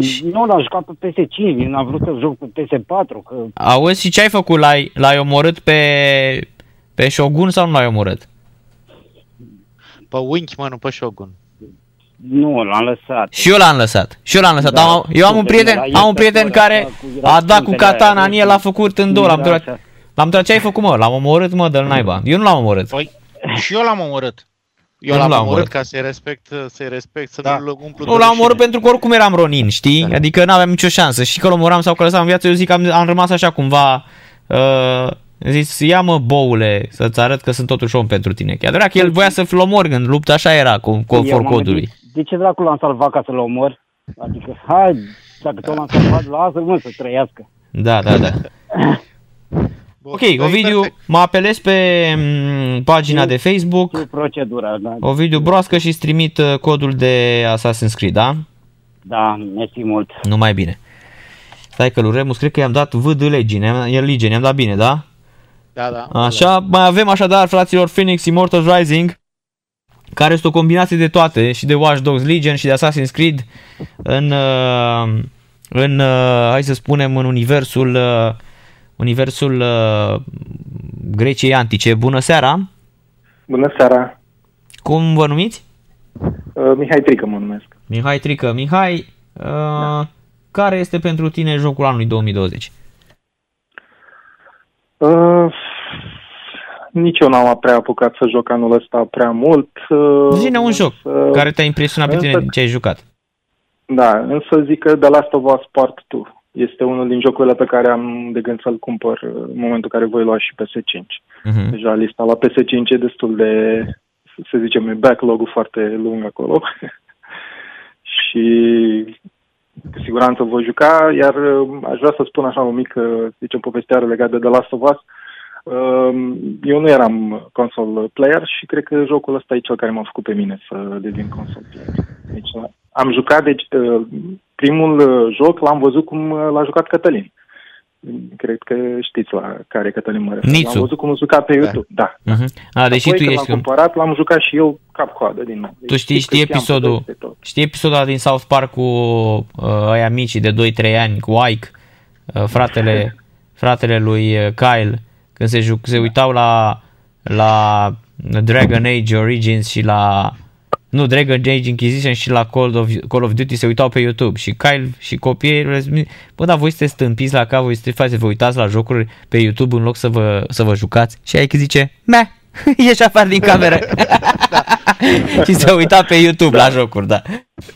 Și nu l-am jucat pe PS5, n-am vrut să joc pe PS4, că Auzi, și ce ai făcut? L-ai, l-ai omorât pe, pe Shogun sau nu l-ai omorât? Pe Wink, mă, nu pe Shogun. nu, l-am lăsat. Și eu l-am lăsat. Și eu l-am lăsat. Da, am, eu am un super, prieten, era am un prieten iertător, care așa, cu- era a dat cu punctele katana aia, în el, l-a făcut în două, l-am Era întrebat, așa. l-am întrebat ce ai făcut, mă? L-am omorât, mă, dă-l naiba. Eu nu l-am omorât. Păi, și eu l-am omorât. Eu nu l-am l-am omorât omorât. ca să-i respect, să-i respect, să Da. nu-l umplu de Nu l-am rușine. omorât pentru că oricum eram Ronin, știi? Adică n-aveam nicio șansă. Și că l omoram sau că lăsam în viață, eu zic că am, am rămas așa cumva... Uh, zis, ia mă boule, să-ți arăt că sunt totuși om pentru tine. Că e adevărat că el voia să-l omor în luptă, așa era, cu, Eu conform m-am codului. gândit, De ce dracu l-am salvat ca să-l omor? Adică, hai, dacă tot l-am salvat, lasă-l mă să trăiască. Da, da, da. Bun, Ok, da, e Ovidiu, perfect. mă apelez pe mm, pagina de Facebook, Cu procedura, da. Ovidiu Broască și trimit uh, codul de Assassin's Creed, da? Da, mersi mult. Numai bine. Stai că lui Remus, cred că i-am dat V de Legion, el Legion, i-am dat bine, da? Da, da. Așa, mai avem așadar, fraților, Phoenix Immortals Rising, care este o combinație de toate, și de Watch Dogs Legion și de Assassin's Creed, în, uh, în uh, hai să spunem, în universul, uh, universul uh, Greciei Antice. Bună seara! Bună seara, Cum vă numiți? Uh, Mihai Trică mă numesc. Mihai Trică. Mihai, uh, care este pentru tine jocul anului 2020? Uh, nici eu n-am prea apucat să joc anul ăsta prea mult. Uh, Zine un joc însă- care te-a impresionat pe tine însă- din ce ai jucat. Da, însă zic că The Last of Us Part 2 este unul din jocurile pe care am de gând să-l cumpăr uh, în momentul în care voi lua și PS5. Mhm. Deja lista la PS5 e destul de, să zicem, e backlog-ul foarte lung acolo. și cu siguranță voi juca, iar uh, aș vrea să spun așa o mică, să zicem, povesteare legată de The Last of Us. Uh, Eu nu eram console player și cred că jocul ăsta e cel care m-a făcut pe mine să devin console player. Deci am jucat, deci uh, primul uh, joc l-am văzut cum uh, l-a jucat Cătălin. Cred că știți la care Cătălin mă refer. Nițu. L-am văzut cum îl juca pe YouTube, da. Mhm. A, deși Apoi tu când ești... l-am cumpărat, l-am jucat și eu cap-coadă din nou. Tu știi, Deci, știi știam episodul, peste tot. știi episodul ăla din South Park cu uh, aia mici de 2-3 ani, cu Ike, uh, fratele, fratele lui uh, Kyle, când se, juc, se uitau la, la Dragon Age Origins și la nu, Dragon Age Inquisition și la Call of, Call of Duty se uitau pe YouTube și Kyle și copiii le zic, bă, dar voi sunteți stâmpiți la cap, voi sunteți să vă uitați la jocuri pe YouTube în loc să vă, să vă jucați și Ike zice, meh, ieși afară din cameră și se uita pe YouTube la jocuri, da.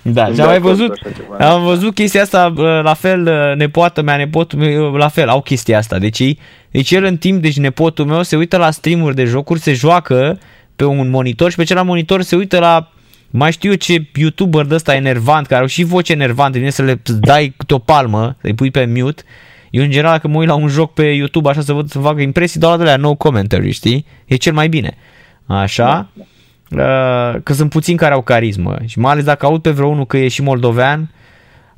Da, și Sunt am mai de acord văzut, cu așa ceva. am văzut chestia asta, bă, la fel, uh, nepoată mea, nepotul meu, la fel, au chestia asta. Deci, ei- deci el în timp, deci nepotul meu se uită la streamuri de jocuri, se joacă pe un monitor și pe celălalt monitor se uită la mai știu eu ce youtuber de ăsta enervant, care au și voce enervantă, vine să le dai câte o palmă, să-i pui pe mute. Eu în general când mă uit la un joc pe YouTube așa să văd să fac impresii, dau la de la no commentary, știi? E cel mai bine. Așa? Uh, că sunt puțini care au carismă și mai ales dacă aud pe vreunul că e și moldovean,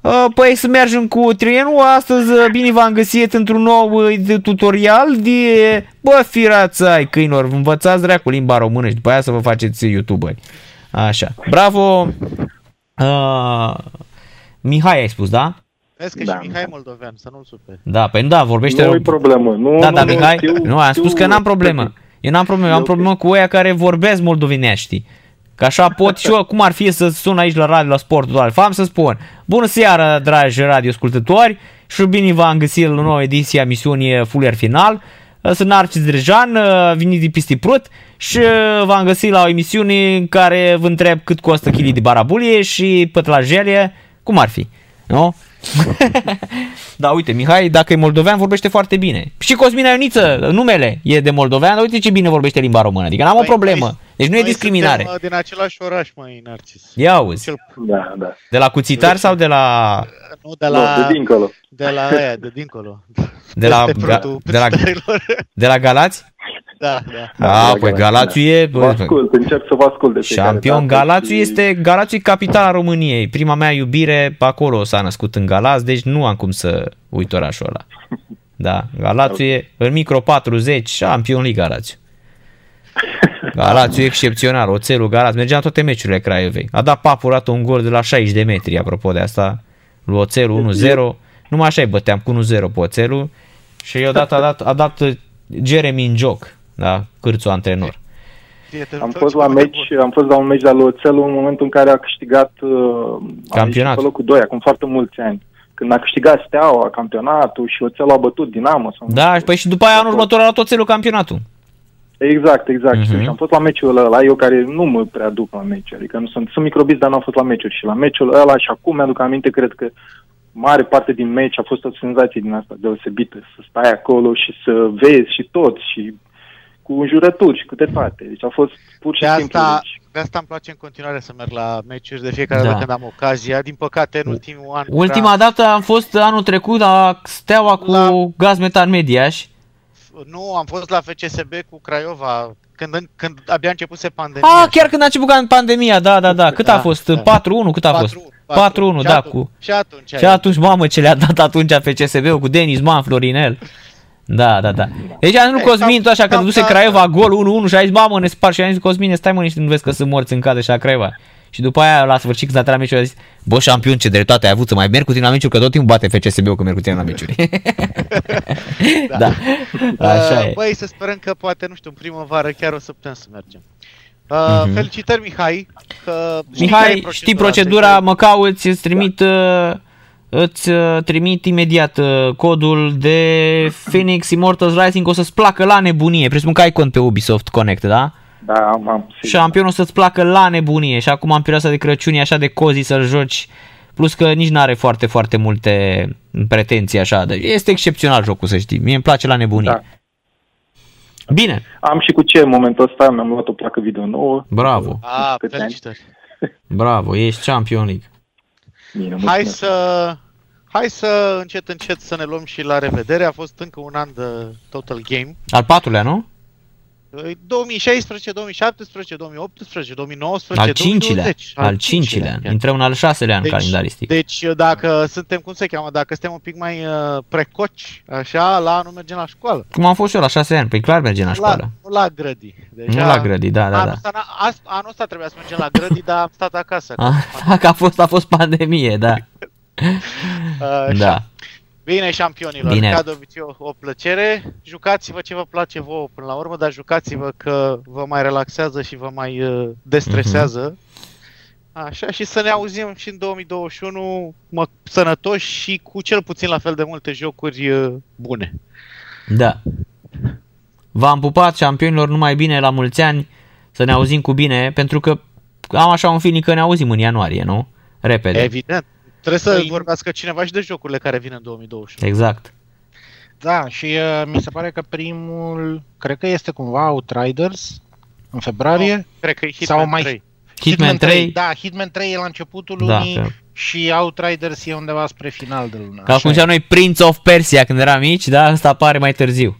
uh, păi să mergem cu trienul, astăzi uh, bine v-am găsit într-un nou uh, de tutorial de, bă, firața ai câinilor, învățați dracu limba română și după aia să vă faceți youtuberi. Așa, bravo, uh, Mihai ai spus, da? Vezi că Da, și Mihai Mihai. Moldovean, să nu-l superi. Da, păi da, vorbește... Nu e problemă. Nu, Da, nu, da, nu, Mihai, știu- nu, am spus știu- că n-am problemă. Eu n-am problemă, eu am ok. problemă cu ăia care vorbesc moldovenești. Că așa pot și eu, cum ar fi să sun aici la radio, la sportul doar. Fam să spun, bună seara, dragi radioascultători, și bine v-am găsit la o nouă ediție a misiunii Fuller Final. Sunt Narcis Drejan, venit din Pistiprut și v-am găsit la o emisiune în care vă întreb cât costă chili de barabulie și pătlajele, cum ar fi, nu? da, uite, Mihai, dacă e moldovean, vorbește foarte bine. Și Cosmina Ioniță, numele e de moldovean, dar uite ce bine vorbește limba română. Adică n-am o Noi- problemă. Noi- Deci nu e Noi discriminare. suntem, uh, din același oraș, mai Narcis. Ia auzi. Cel, Da, da. De la Cuțitar sau de la... nu de La... la, Nu, de dincolo. de la aia, de dincolo. De la, Peste ga, pruntul de la, pățitarilor. de la Galați? Da, da. Da, păi Galațiu e... Vă ascult, încerc să vă ascult de fiecare Șampion dată Galațiu și- este Galațiu e capitala României. Prima mea iubire acolo s-a născut în Galați, deci nu am cum să uit orașul ăla. Da, Galațiu e în micro 40, șampion Liga Galațiu. Galațiu e excepțional, oțelul Galați, mergea la toate meciurile Craiovei. A dat papul un gol de la 60 de metri, apropo de asta, lui Oțelul 1-0. Numai așa îi băteam cu 1-0 pe Oțelul și eu dat, a dat, a dat uh, Jeremy în joc, da, cârțul antrenor. Prietenul Am tău fost, ce la foarte meci, bun. am fost la un meci la lui Oțelu în momentul în care a câștigat uh, a Campionatul. ieșit pe locul 2, acum foarte mulți ani. Când a câștigat Steaua campionatul și Oțelu a bătut Dinamo. Sau nu Da, știu. și păi și după aia anul următor a luat Oțelul campionatul. Exact, exact. Mhm. Uh-huh. Și am fost la meciul ăla, eu care nu mă prea duc la meci, adică nu sunt, sunt microbist, dar nu am fost la meciuri. Și la meciul ăla și acum mi-aduc aminte, cred că mare parte din meci a fost o senzație din asta deosebită, să stai acolo și să vezi și tot și cu înjurături și câte toate. Deci a fost pur și De simplu. asta, Deci, de asta îmi place în continuare să merg la meciuri de fiecare Da. dată când am ocazia. Din păcate, în ultimul an... Ultima dată am fost anul trecut la Steaua cu La- Gaz Metan Mediaș. Nu, am fost la FCSB cu Craiova când, în- când abia începuse pandemia. Ah, chiar când a început ca în pandemia, da, da, da. Cât a Da, fost? da. 4-1, cât a fost? 4-1, Și da, atunci- cu... Și atunci, Și atunci, mamă, ce le-a dat atunci FCSB-ul cu Denis Man, Florinel. Da, da, da. Deci nu Ei, Cosmin, cam- tu așa, că cam duse ca Craiova gol 1-1 și a zis, mamă, ne spar și a zis, Cosmine, stai mă niște, nu vezi că sunt morți în cadă și la Craiova. Și după aia, la sfârșit, când a terminat meciul, a zis, bă, șampion, ce dreptate ai avut să mai merg cu tine la meciuri, că tot timpul bate FCSB-ul când merg cu tine la meciuri. da. Așa Uh, e. Băi, să sperăm că poate, nu știu, în primăvară chiar o să putem să mergem. Uh, Mhm. Felicitări, Mihai, că știi care Mihai, e știi procedura, asta, mă cauți, îți trimit, uh, îți uh, trimit imediat uh, codul de Phoenix Immortals Rising, o să-ți placă la nebunie. Presupun că ai cont pe Ubisoft Connect, da? Da, am, am sigur. Șampionul o să-ți placă la nebunie și acum am perioada de Crăciun e așa de cozi să-l joci. Plus că nici n-are foarte, foarte multe pretenții așa. Deci este excepțional jocul, să știi. Mie îmi place la nebunie. Da. Bine, Am și cu ce în momentul ăsta, mi-am luat o placă video nouă. bravo, Ah, Câte ani? felicitări. bravo, ești Champion League. Bine, Hai mulțumesc. să, hai să încet, încet să ne luăm și la revedere. A fost încă un an de Total Game. Al patrulea, nu? 2016, 2017, 2018, 2019, Al cincilea, 2020. al cincilea. chiar. Intrăm în al șaselea în Deci- calendaristic. Deci dacă suntem, cum se cheamă, dacă suntem un pic mai uh, precoci, așa, la anul mergem la școală. Cum am fost și eu la șase ani, pe clar mergem la La, școală. nu la grădi. Deja, Nu la grădi, da, da, anul, da. Ăsta, n-a- as- anul ăsta trebuia să mergem la grădi, dar am stat acasă. A, da, că a fost, a fost pandemie, da. Uh, Da. Bine, șampionilor, Bine. ca de obicei o, o plăcere. Jucați-vă ce vă place vouă până la urmă, dar jucați-vă că vă mai relaxează și vă mai uh, destresează. Așa, și să ne auzim și în 2021 mă, sănătoși și cu cel puțin la fel de multe jocuri uh, bune. Da. V-am pupat, șampionilor, numai bine, la mulți ani, să ne auzim cu bine, pentru că am așa un feeling că ne auzim în ianuarie, nu? Repede. Evident. Trebuie să Păi- vorbească cineva și de jocurile care vin în 2021. Exact. Da, și uh, mi se pare că primul, cred că este cumva Outriders, în februarie. Cred că e Hitman Sau mai- 3. Hitman 3, Da, Hitman 3 e la începutul Da, lunii că- și Outriders e undeva spre final de lună. ca cum Așa ziceam noi Prince of Persia când eram mici, da, ăsta apare mai târziu.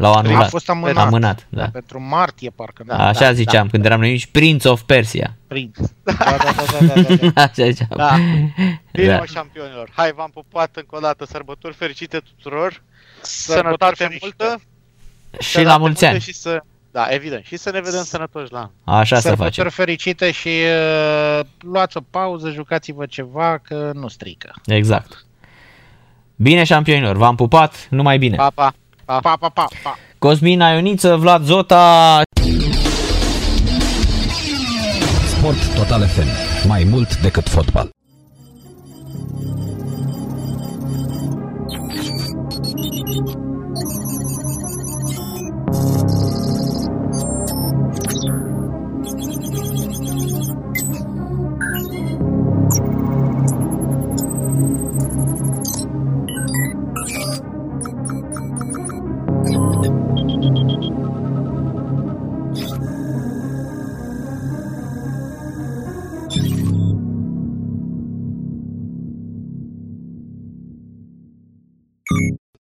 L-au e. a anulat. fost amânat. Amânat, da. Pentru martie, parcă. Da, Așa da, ziceam, când eram noi mici, Prince of Persia. Prince. Da, da, da, da, da, da, da. Așa ziceam. Da. Bine, Da. mă, șampionilor. Hai, v-am pupat încă o dată. Sărbători fericite tuturor. Sărbători Sănătate fericite. multă. Și sănătate la mulți multă ani. Și să... Da, evident. Și să ne vedem sănătoși la an. Așa să Sărbători facem. fericite și uh, luați o pauză, jucați-vă ceva, că nu strică. Exact. Bine, șampionilor, v-am pupat, numai bine. Pa, Pa, pa, pa, pa, pa. Cosmin Ioniță, Vlad Zota. Sport Total FM. Mai mult decât fotbal.